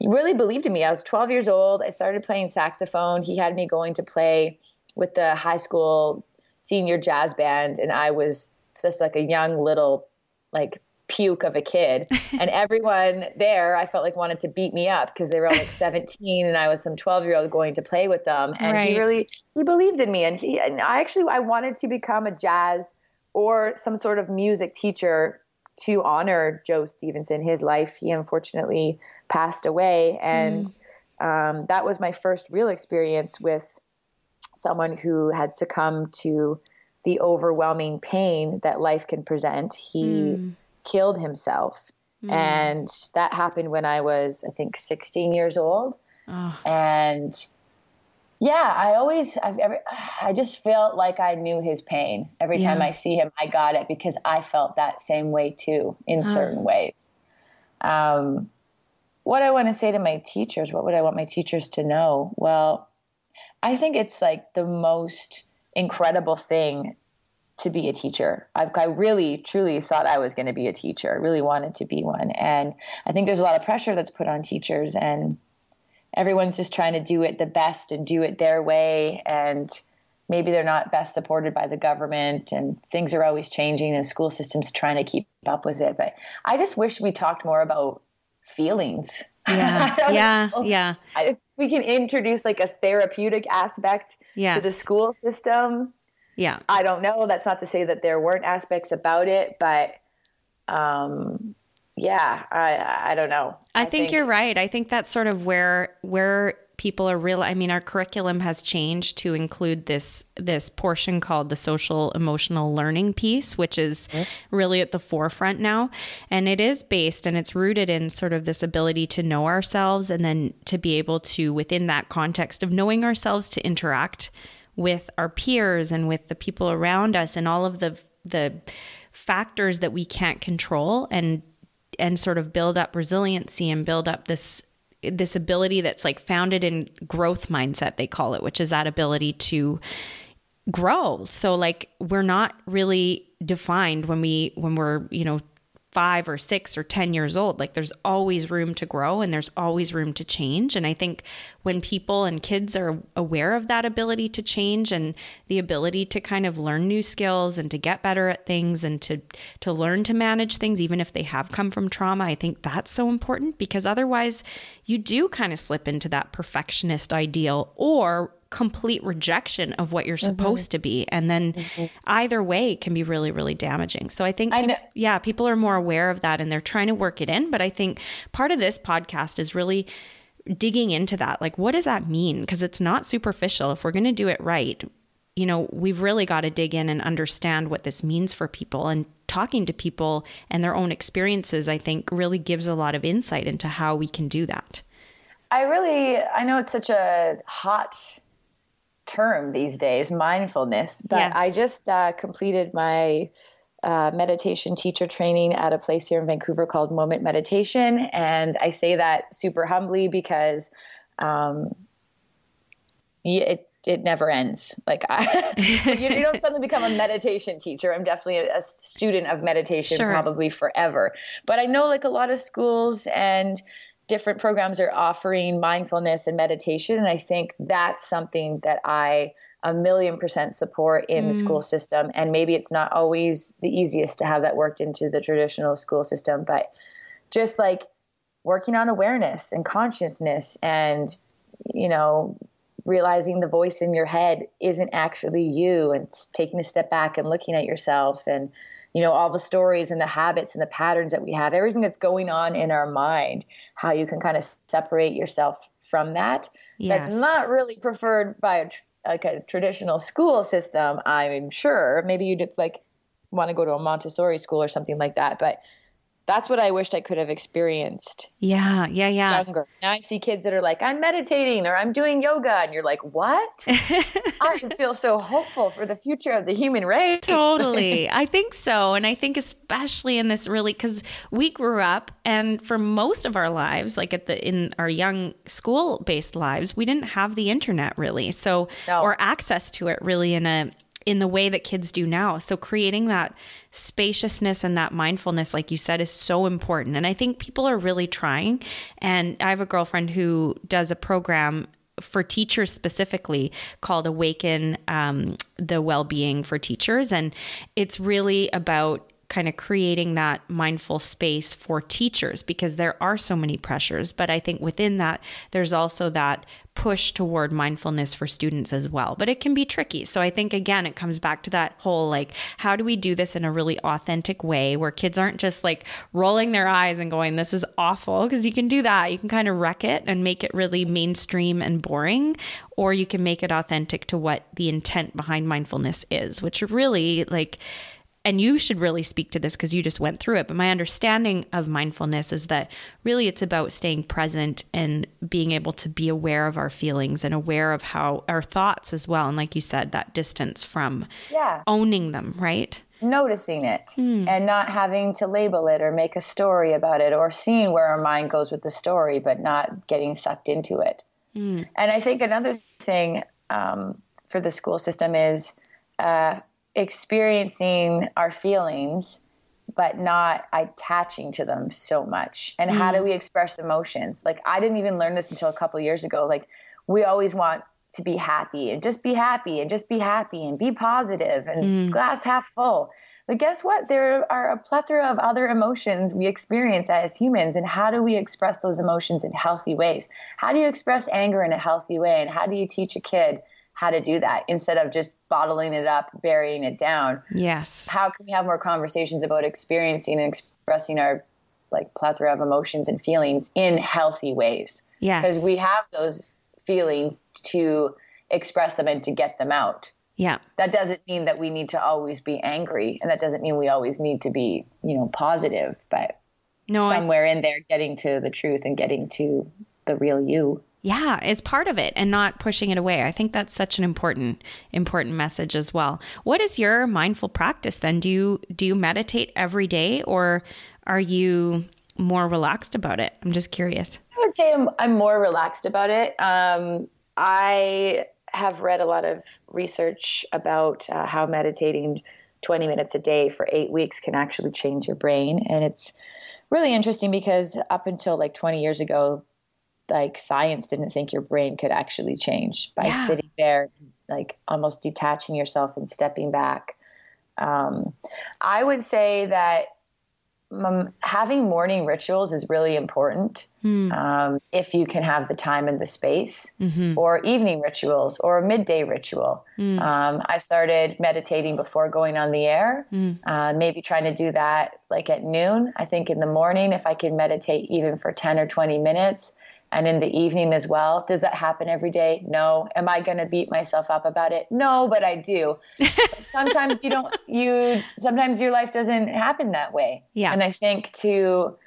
really believed in me. I was 12 years old. I started playing saxophone. He had me going to play with the high school senior jazz band, and I was just like a young little like puke of a kid. and everyone there, I felt like wanted to beat me up because they were all like 17, and I was some 12 year old going to play with them. And right. he really he believed in me, and he and I actually I wanted to become a jazz or some sort of music teacher to honor Joe Stevenson, his life. He unfortunately passed away. And mm. um, that was my first real experience with someone who had succumbed to the overwhelming pain that life can present. He mm. killed himself. Mm. And that happened when I was, I think, 16 years old. Oh. And yeah, I always, I've ever, I just felt like I knew his pain. Every time I see him, I got it because I felt that same way too in certain ways. Um, what I want to say to my teachers, what would I want my teachers to know? Well, I think it's like the most incredible thing to be a teacher. I, I really, truly thought I was going to be a teacher. I really wanted to be one. And I think there's a lot of pressure that's put on teachers. And everyone's just trying to do it the best and do it their way. And maybe they're not best supported by the government and things are always changing and school systems trying to keep up with it. But i just wish we talked more about feelings. Yeah yeah know. yeah. I, we can introduce like a therapeutic aspect yes. to the school system. Yeah. I don't know. That's not to say that there weren't aspects about it but um yeah, I I don't know. I, I think, think, you're right. I think that's sort of where where people are real I mean our curriculum has changed to include this this portion called the social emotional learning piece which is really at the forefront now and it is based and it's rooted in sort of this ability to know ourselves and then to be able to within that context of knowing ourselves to interact with our peers and with the people around us and all of the the factors that we can't control and and sort of build up resiliency and build up this this ability that's like founded in growth mindset they call it which is that ability to grow. So like we're not really defined when we when we're you know five or six or 10 years old. Like there's always room to grow and there's always room to change. And I think when people and kids are aware of that ability to change and the ability to kind of learn new skills and to get better at things and to, to learn to manage things, even if they have come from trauma, I think that's so important because otherwise you do kind of slip into that perfectionist ideal or complete rejection of what you're supposed mm-hmm. to be. And then mm-hmm. either way can be really really damaging. So i think I yeah people are more aware of that and they're trying to work it in. But i think part of this podcast is really digging into that. Like what does that mean? Because it's not superficial. If we're going to do it right you know we've really got to dig in and understand what this means for people. And talking to people and their own experiences i think really gives a lot of insight into how we can do that. I really, I know it's such a hot term these days, mindfulness. But yes. I just uh, completed my uh, meditation teacher training at a place here in Vancouver called Moment Meditation. And I say that super humbly because um, it, it never ends. Like I, you, you, don't suddenly become a meditation teacher. I'm definitely a, a student of meditation, sure. probably forever. But I know like a lot of schools and different programs are offering mindfulness and meditation. And I think that's something that I a million percent support in mm. the school system. And maybe it's not always the easiest to have that worked into the traditional school system, but just like working on awareness and consciousness and, you know, realizing the voice in your head isn't actually you and taking a step back and looking at yourself and you know all the stories and the habits and the patterns that we have everything that's going on in our mind how you can kind of separate yourself from that yes. that's not really preferred by a, like a traditional school system i'm sure maybe you'd like want to go to a montessori school or something like that but that's what I wished I could have experienced. Yeah, yeah, yeah. Younger. Now I see kids that are like, I'm meditating or I'm doing yoga. And you're like, what? I feel so hopeful for the future of the human race. Totally. I think so. And I think especially in this really, because we grew up and for most of our lives, like at the, in our young school based lives, we didn't have the internet really. So, no. or access to it really in a, in the way that kids do now. So creating that spaciousness and that mindfulness, like you said, is so important. And I think people are really trying. And I have a girlfriend who does a program for teachers specifically called Awaken um, the Well-Being for Teachers. And it's really about kind of creating that mindful space for teachers because there are so many pressures. But I think within that, there's also that push toward mindfulness for students as well. But it can be tricky. So I think, again, it comes back to that whole like, how do we do this in a really authentic way where kids aren't just like rolling their eyes and going, this is awful? Because you can do that. You can kind of wreck it and make it really mainstream and boring, or you can make it authentic to what the intent behind mindfulness is, which really like, and you should really speak to this because you just went through it. But my understanding of mindfulness is that really it's about staying present and being able to be aware of our feelings and aware of how our thoughts as well. And like you said, that distance from yeah. owning them, right? Noticing it mm. and not having to label it or make a story about it or seeing where our mind goes with the story, but not getting sucked into it. Mm. And I think another thing um, for the school system is. Uh, experiencing our feelings but not attaching to them so much. And mm. how do mm. we express emotions? Like i didn't even learn this until a couple years ago. Like we always want to be happy and just be happy and just be happy and be positive and mm. glass half full. But guess what? There are a plethora of other emotions we experience as humans. And how do we express those emotions in healthy ways? How do you express anger in a healthy way? And how do you teach a kid how to do that instead of just bottling it up, burying it down. Yes. How can we have more conversations about experiencing and expressing our like plethora of emotions and feelings in healthy ways? Yes. Because we have those feelings to express them and to get them out. Yeah. That doesn't mean that we need to always be angry and that doesn't mean we always need to be, you know, positive, but no, somewhere I, in there getting to the truth and getting to the real you. Yeah, is part of it and not pushing it away. I think that's such an important important message as well. What is your mindful practice then? Do you do you meditate every day or are you more relaxed about it? I'm just curious. I would say I'm, I'm more relaxed about it. Um, I have read a lot of research about uh, how meditating 20 minutes a day for eight weeks can actually change your brain. And it's really interesting because up until like 20 years ago, like science didn't think your brain could actually change by yeah. sitting there, like almost detaching yourself and stepping back. Um, I would say that um, having morning rituals is really important hmm. um, if you can have the time and the space, mm-hmm. or evening rituals, or a midday ritual. Mm. Um, I started meditating before going on the air, mm. uh, maybe trying to do that like at noon. I think in the morning, if I can meditate even for 10 or 20 minutes, and in the evening as well. Does that happen every day? No. Am I going to beat myself up about it? No, but I do. sometimes you don't, you, sometimes your life doesn't happen that way. Yeah. And I think to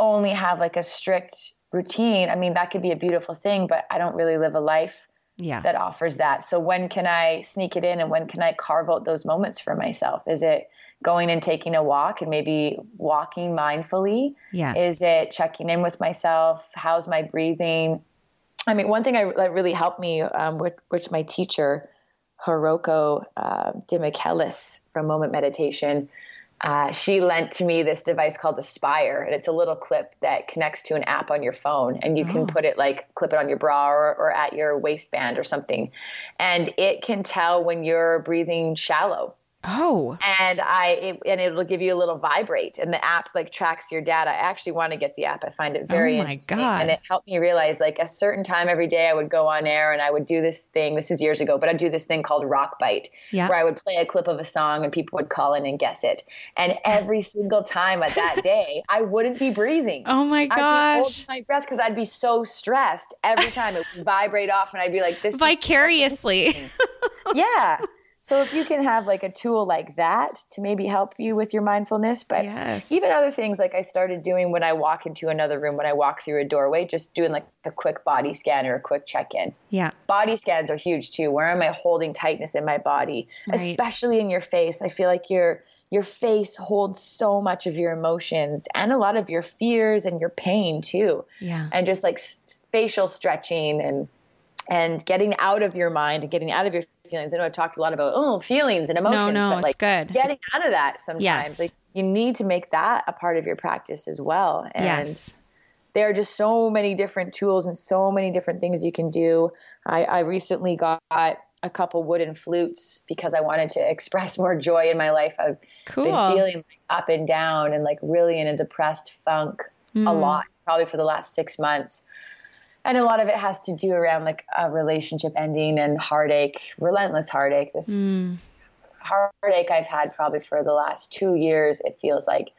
only have like a strict routine, I mean, that could be a beautiful thing, but I don't really live a life yeah. that offers that. So when can I sneak it in and when can I carve out those moments for myself? Is it, going and taking a walk and maybe walking mindfully? Yes. Is it checking in with myself? How's my breathing? I mean, one thing I, that really helped me, um, which, which, my teacher, Hiroko uh, Demichelis from Moment Meditation, uh, she lent to me this device called Aspire, and it's a little clip that connects to an app on your phone, and you oh. can put it like clip it on your bra or, or at your waistband or something, and it can tell when you're breathing shallow Oh. And I it, and it'll give you a little vibrate and the app like tracks your data. I actually want to get the app. I find it very oh my interesting. God. And it helped me realize like a certain time every day I would go on air and I would do this thing. This is years ago, but I'd do this thing called Rock Bite yeah. where I would play a clip of a song and people would call in and guess it. And every single time at that day, I wouldn't be breathing. Oh my gosh. I'd holding my breath because I'd be so stressed every time it would vibrate off and I'd be like this vicariously. yeah. So if you can have like a tool like that to maybe help you with your mindfulness, but yes. even other things like I started doing when I walk into another room, when I walk through a doorway, just doing like a quick body scan or a quick check in. Yeah. Body scans are huge too. Where am I holding tightness in my body, right. especially in your face? I feel like your your face holds so much of your emotions and a lot of your fears and your pain too. Yeah. And just like facial stretching and and getting out of your mind and getting out of your feelings. I know I've talked a lot about oh feelings and emotions, no, no, but like good. getting out of that sometimes. Yes. Like you need to make that a part of your practice as well. And yes. there are just so many different tools and so many different things you can do. I, I recently got a couple wooden flutes because I wanted to express more joy in my life. I've cool. been feeling like up and down and like really in a depressed funk mm. a lot, probably for the last six months and a lot of it has to do around like a relationship ending and heartache, relentless heartache. This mm. heartache I've had probably for the last two years. It feels like,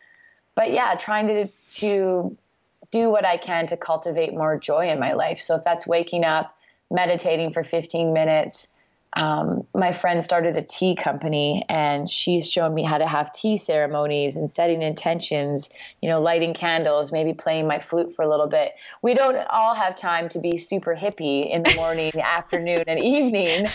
but yeah, trying to to do what I can to cultivate more joy in my life. So if that's waking up, meditating for 15 minutes, um, my friend started a tea company and she's shown me how to have tea ceremonies and setting intentions, you know, lighting candles, maybe playing my flute for a little bit. We don't all have time to be super hippie in the morning, afternoon, and evening.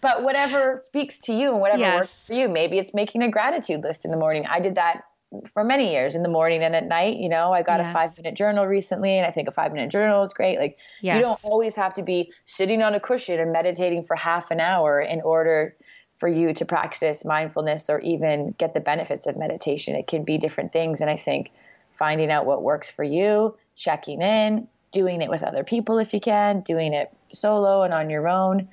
But whatever speaks to you and whatever yes. works for you, maybe it's making a gratitude list in the morning. I did that for many years in the morning and at night. You know, I got yes. a five minute journal recently, and I think a five minute journal is great. Like, yes. you don't always have to be sitting on a cushion and meditating for half an hour in order for you to practice mindfulness or even get the benefits of meditation. It can be different things. And I think finding out what works for you, checking in, doing it with other people if you can, doing it solo and on your own.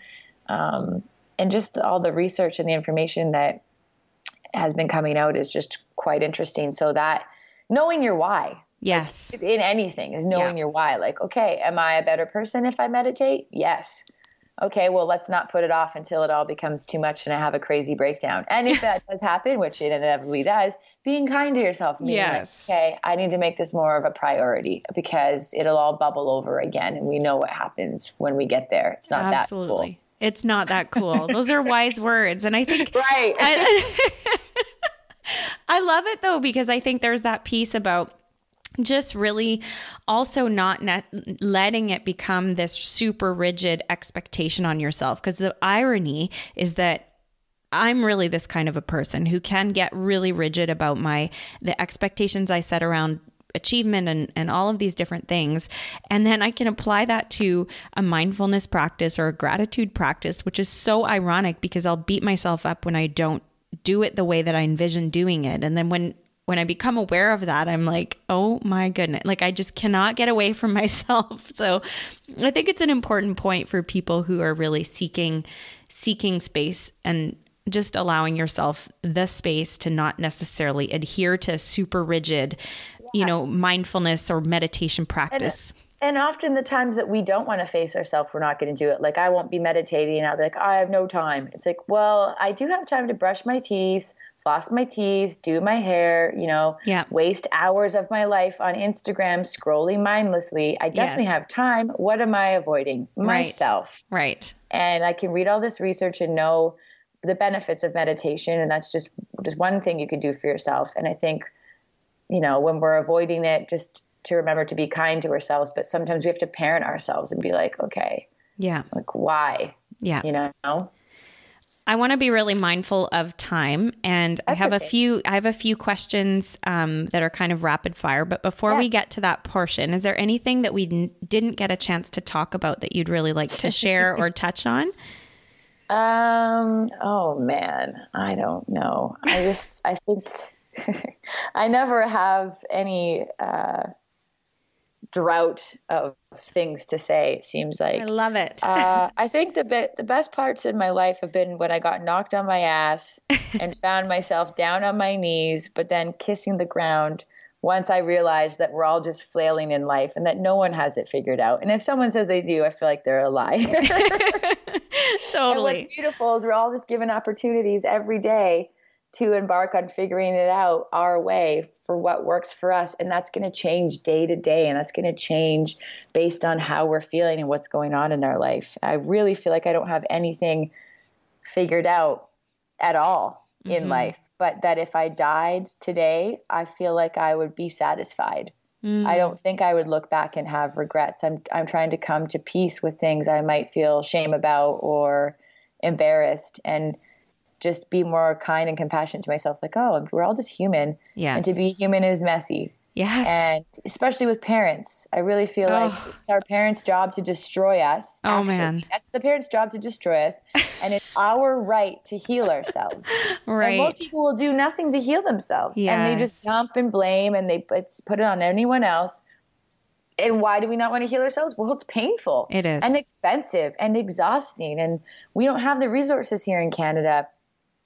Um, and just all the research and the information that has been coming out is just quite interesting. So that knowing your why. Yes. Like, in anything is knowing yeah. your why. Like, okay, am I a better person if I meditate? Yes. okay, well, let's not put it off until it all becomes too much and I have a crazy breakdown. And if that does happen, which it inevitably does, being kind to yourself. Yes. Like, okay, I need to make this more of a priority because it'll all bubble over again. And we know what happens when we get there. It's not Absolutely. that cool. It's not that cool. Those are wise words. And I think. Right. I, I love it though, because I think there's that piece about just really also not net, letting it become this super rigid expectation on yourself. Because the irony is that I'm really this kind of a person who can get really rigid about my the expectations I set around achievement and, and all of these different things. And then I can apply that to a mindfulness practice or a gratitude practice, which is so ironic because I'll beat myself up when I don't do it the way that I envision doing it. And then when when I become aware of that, I'm like, oh my goodness, like I just cannot get away from myself. So I think it's an important point for people who are really seeking seeking space and just allowing yourself the space to not necessarily adhere to super rigid. You know, mindfulness or meditation practice. And, and often the times that we don't want to face ourselves, we're not going to do it. Like I won't be meditating. I'll be like, I have no time. It's like, well, I do have time to brush my teeth floss my teeth, do my hair, you know, yeah. waste hours of my life on Instagram scrolling mindlessly. I definitely yes. have time. What am I avoiding? Myself. Right. And I can read all this research and know the benefits of meditation and that's just just one thing you can do for yourself. And I think you know, when we're avoiding it just to remember to be kind to ourselves, but sometimes we have to parent ourselves and be like, okay, yeah. Like why? Yeah. You know? I want to be really mindful of time, and That's I have okay. a few. I have a few questions um, that are kind of rapid fire. But before yeah. we get to that portion, is there anything that we n- didn't get a chance to talk about that you'd really like to share or touch on? Um. Oh man, I don't know. I just. I think. I never have any. Uh, drought of things to say. It seems like I love it. uh, I think the be- the best parts in my life have been when I got knocked on my ass and found myself down on my knees, but then kissing the ground. Once I realized that we're all just flailing in life and that no one has it figured out. And if someone says they do, I feel like they're a lie. totally. And what's beautiful is we're all just given opportunities every day to embark on figuring it out our way for what works for us. And that's going to change day to day. And that's going to change based on how we're feeling and what's going on in our life. I really feel like I don't have anything figured out at all mm-hmm. in life, but that if I died today, I feel like I would be satisfied. Mm. I don't think I would look back and have regrets. I'm I'm trying to come to peace with things I might feel shame about or embarrassed and just be more kind and compassionate to myself. Like, oh, we're all just human. Yeah. And to be human is messy. Yes. And especially with parents, I really feel oh. like it's our parents' job to destroy us. Oh, actually. man. That's the parents' job to destroy us. and it's our right to heal ourselves. right. And most people will do nothing to heal themselves. Yes. And they just dump and blame and they put, put it on anyone else. And why do we not want to heal ourselves? Well, it's painful. It is. And expensive and exhausting. And we don't have the resources here in Canada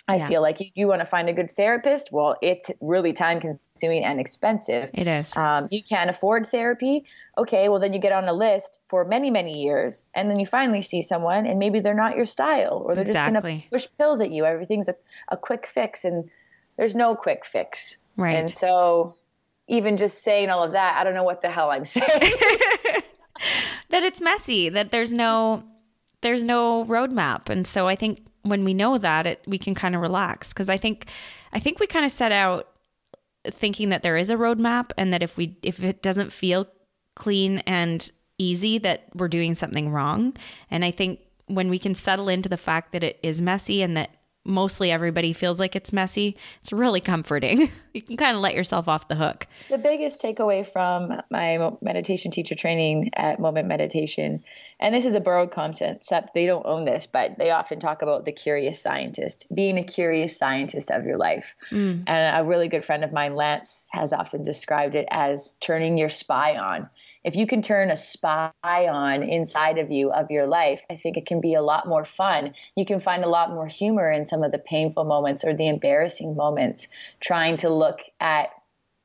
I yeah. feel like you, you want to find a good therapist. Well, it's really time consuming and expensive. It is. Um, you can't afford therapy. Okay, well, then you get on a list for many, many years. And then you finally see someone, and maybe they're not your style, or they're exactly. just going to push pills at you. Everything's a, a quick fix, and there's no quick fix. Right. And so, even just saying all of that, I don't know what the hell I'm saying. that it's messy, that there's no. There's no roadmap. And so I think when we know that it we can kind of relax. Because I think I think we kind of set out thinking that there is a roadmap and that if we if it doesn't feel clean and easy that we're doing something wrong. And I think when we can settle into the fact that it is messy and that mostly everybody feels like it's messy, it's really comforting. you can kind of let yourself off the hook. The biggest takeaway from my meditation teacher training at Moment Meditation, and this is a borrowed concept, they don't own this, but they often talk about the curious scientist, being a curious scientist of your life. Mm. And a really good friend of mine, Lance, has often described it as turning your spy on if you can turn a spy on inside of you of your life, I think it can be a lot more fun. You can find a lot more humor in some of the painful moments or the embarrassing moments, trying to look at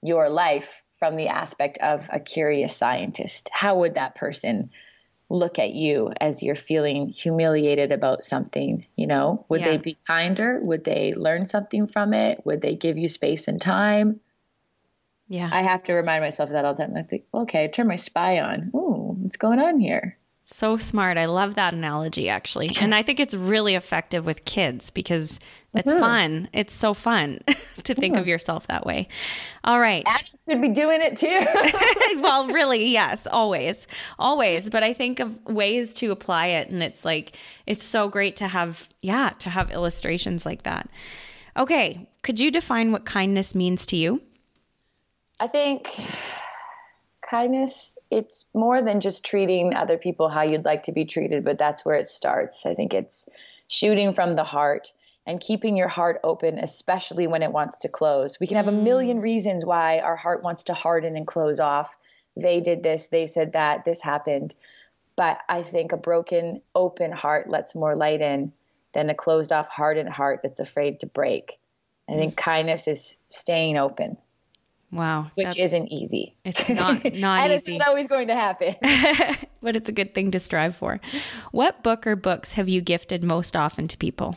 your life from the aspect of a curious scientist. How would that person look at you as you're feeling humiliated about something you know would Yeah. they be kinder would they learn something from it would they give you space and time Yeah. i have to remind myself of that all the time i think okay turn my spy on ooh what's going on here So smart. I love that analogy actually. And I think it's really effective with kids because it's Mhm. fun. It's so fun to think of yourself that way. All right. adults should be doing it too well, really, yes, always. Always, but I think of ways to apply it and it's like it's so great to have yeah, to have illustrations like that. Okay, could you define what kindness means to you? I think kindness, it's more than just treating other people how you'd like to be treated, but that's where it starts. I think it's shooting from the heart and keeping your heart open, especially when it wants to close. We can have a million mm. reasons why our heart wants to harden and close off. They did this, they said that, this happened. But I think a broken, open heart lets more light in than a closed off, hardened heart that's afraid to break. I think mm. kindness is staying open Wow. which isn't easy. It's not- not and it's easy. not always going to happen. but it's a good thing to strive for. What book or books have you gifted most often to people?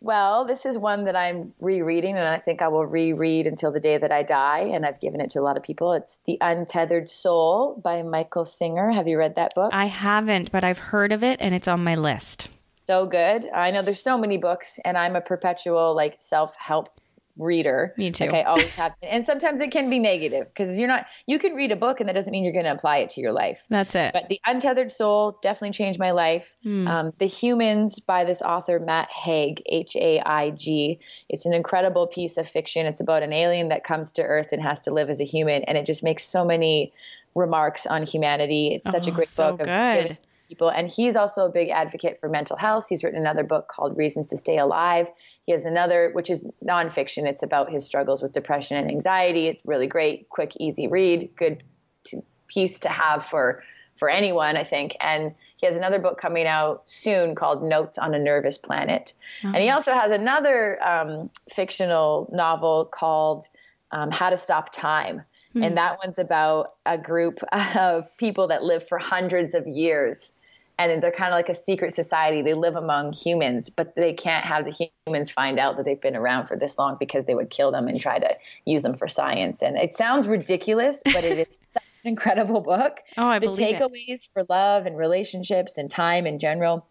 well, this is one that I'm rereading, and I think I will reread until the day that I die. And I've given it to a lot of people. It's The Untethered Soul by Michael Singer. Have you read that book? I haven't, but I've heard of it and it's on my list. so good. I know there's so many books, and I'm a perpetual like self help reader. Me too. Okay, always have been. And sometimes it can be negative because you're not. You can read a book, and that doesn't mean you're going to apply it to your life. That's it. But The Untethered Soul definitely changed my life. Um, the Humans by this author, Matt Haig, H A I G. It's an incredible piece of fiction. It's about an alien that comes to Earth and has to live as a human. And it just makes so many remarks on humanity. It's such a Oh, great so book. of good. people. And he's also a big advocate for mental health. He's written another book called Reasons to Stay Alive. He has another, which is nonfiction. It's about his struggles with depression and anxiety. It's really great, quick, easy read, good to, piece to have for for anyone, I think. And he has another book coming out soon called Notes on a Nervous Planet. And he also has another um, fictional novel called um, How to Stop Time. And that one's about a group of people that live for hundreds of years. And they're kind of like a secret society. They live among humans, but they can't have the humans find out that they've been around for this long because they would kill them and try to use them for science. And it sounds ridiculous, but it is such an incredible book Oh, I the believe it. takeaways for love and relationships and time in general.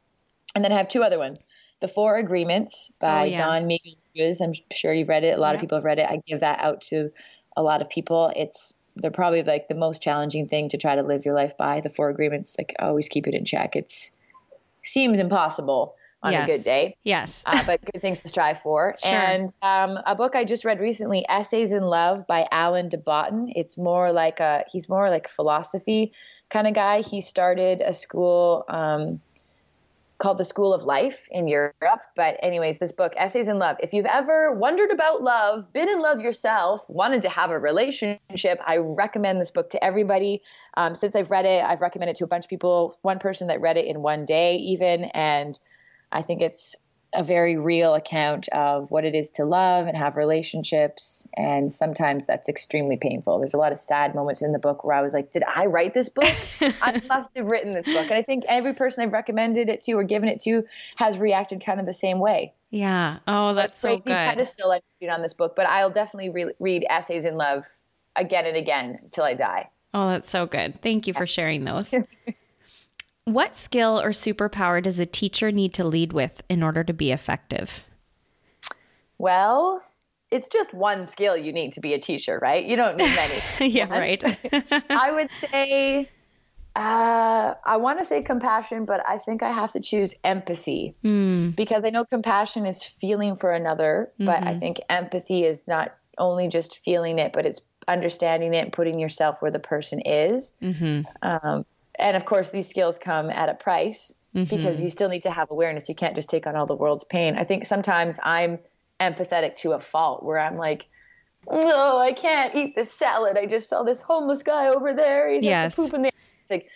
And then I have two other ones. The Four Agreements by Oh, yeah. Don Miguel Ruiz. I'm sure you've read it. A lot Yeah. of people have read it. I give that out to a lot of people. It's they're probably like the most challenging thing to try to live your life by. The Four Agreements, like always keep it in check. It's seems impossible on Yes. a good day Yes. uh, but good things to strive for. Sure. And um, a book I just read recently, Essays in Love by Alain de Botton. It's more like a he's more like philosophy kind of guy. He started a school um, called the School of Life in Europe. But anyways, this book, Essays in Love. If you've ever wondered about love, been in love yourself, wanted to have a relationship, I recommend this book to everybody. Um, since I've read it, I've recommended it to a bunch of people. One person that read it in one day, even, and I think it's a very real account of what it is to love and have relationships. And sometimes that's extremely painful. There's a lot of sad moments in the book where I was like, did I write this book? I must have written this book. And I think every person I've recommended it to or given it to has reacted kind of the same way. yeah. Oh, that's so Crazy good. pedestal I'm putting on this book, but I'll definitely re- read Essays in Love again and again until I die. Oh, that's so good. Thank you for sharing those. what skill or superpower does a teacher need to lead with in order to be effective? Well, it's just one skill you need to be a teacher, right? You don't need many. yeah, right. I would say, uh, I want to say compassion, but I think I have to choose empathy Hmm. because I know compassion is feeling for another, but I think empathy is not only just feeling it, but it's understanding it and putting yourself where the person is. Mhm. Um, and of course, these skills come at a price because you still need to have awareness. You can't just take on all the world's pain. I think sometimes I'm empathetic to a fault where I'm like, no, I can't eat this salad. I just saw this homeless guy over there. He's Yes. yes. poop in there. It's like,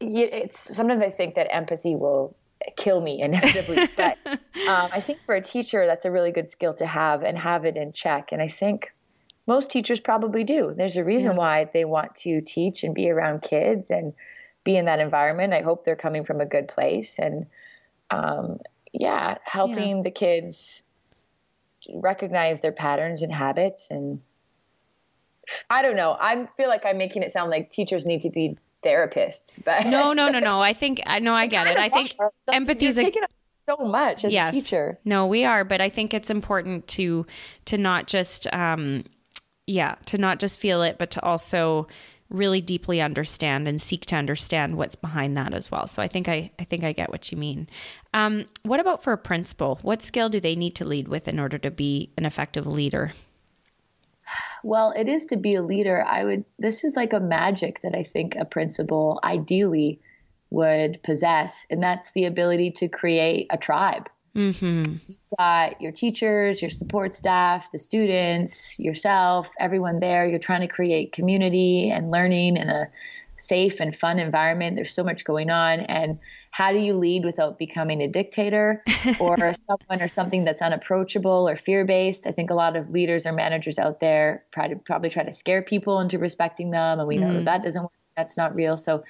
it's sometimes I think that empathy will kill me inevitably. but um, I think for a teacher, that's a really good skill to have and have it in check. And I think most teachers probably do. There's a reason why they want to teach and be around kids and be in that environment. I hope they're coming from a good place and um, yeah, helping yeah. the kids recognize their patterns and habits and I don't know. I feel like I'm making it sound like teachers need to be therapists, but no, no, no, no. I think I know I get it. I think empathy is so much as yes. a teacher. No, we are, but I think it's important to to not just um yeah, to not just feel it, but to also really deeply understand and seek to understand what's behind that as well. So I think I, I think I get what you mean. Um, what about for a principal? What skill do they need to lead with in order to be an effective leader? Well, it is to be a leader. I would. This is like a magic that I think a principal ideally would possess, and that's the ability to create a tribe. Mm-hmm. You've got your teachers, your support staff, the students, yourself, everyone there. You're trying to create community and learning in a safe and fun environment. There's so much going on. And how do you lead without becoming a dictator or someone or something that's unapproachable or fear based? I think a lot of leaders or managers out there try to probably try to scare people into respecting them. And we know mm. that that doesn't work. That's not real. So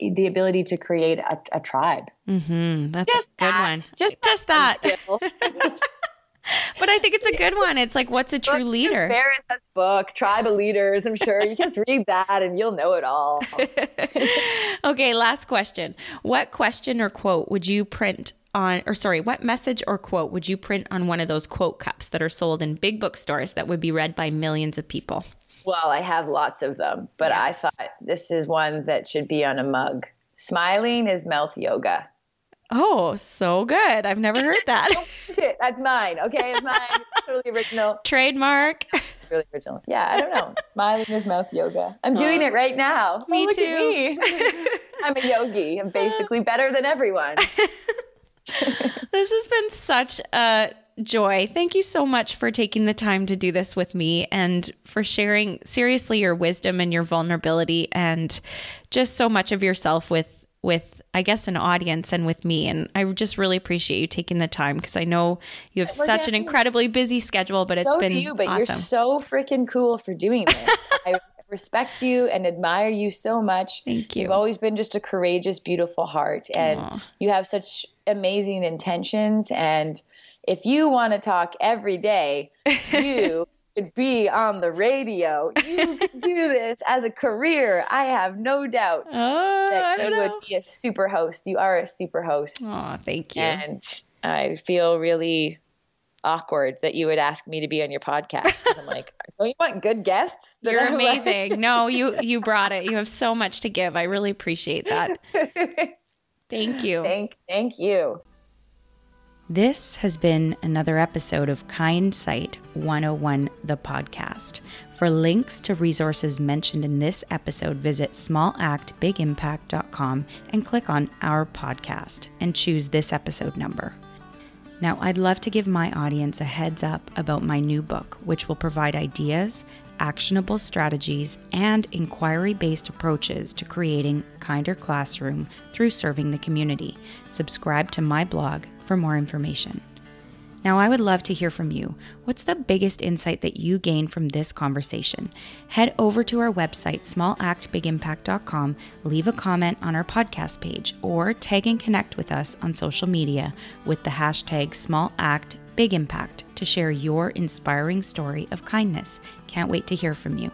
the ability to create a, a tribe. Mm-hmm. That's just a good that. one. Just, just that. but I think it's a good one. It's like, what's a true leader? Ferriss has book, Tribe of Leaders. I'm sure you just read that and you'll know it all. okay, last question. What question or quote would you print on, or sorry, what message or quote would you print on one of those quote cups that are sold in big bookstores that would be read by millions of people? Well, I have lots of them, but yes. I thought this is one that should be on a mug. Smiling is mouth yoga. Oh, so good. I've never heard that. That's mine. Okay, it's mine. It's totally original. Trademark. It's really original. Yeah, I don't know. Smiling is mouth yoga. I'm oh. doing it right now. Me oh, too. Me. I'm a yogi. I'm basically better than everyone. this has been such a Joy, thank you so much for taking the time to do this with me and for sharing seriously your wisdom and your vulnerability and just so much of yourself with with I guess an audience and with me and I just really appreciate you taking the time because I know you have well, such yeah, an incredibly busy schedule but so it's been you, but awesome. you're so freaking cool for doing this. I respect you and admire you so much. Thank you. You've always been just a courageous beautiful heart and Aww. you have such amazing intentions and if you want to talk every day, you could be on the radio. You could do this as a career. I have no doubt oh, that you know. would be a super host. You are a super host. Oh, thank you. And I feel really awkward that you would ask me to be on your podcast I'm like, don't you want good guests? You're amazing. no, you you brought it. You have so much to give. I really appreciate that. Thank you. Thank thank you. This has been another episode of Kind Sight 101, the podcast. For links to resources mentioned in this episode, visit smallactbigimpact.com and click on our podcast and choose this episode number. Now, I'd love to give my audience a heads up about my new book, which will provide ideas, actionable strategies, and inquiry based approaches to creating kinder classroom through serving the community. Subscribe to my blog for more information. Now, I would love to hear from you. What's the biggest insight that you gained from this conversation? Head over to our website, smallactbigimpact.com, leave a comment on our podcast page, or tag and connect with us on social media with the hashtag smallactbigimpact to share your inspiring story of kindness. Can't wait to hear from you.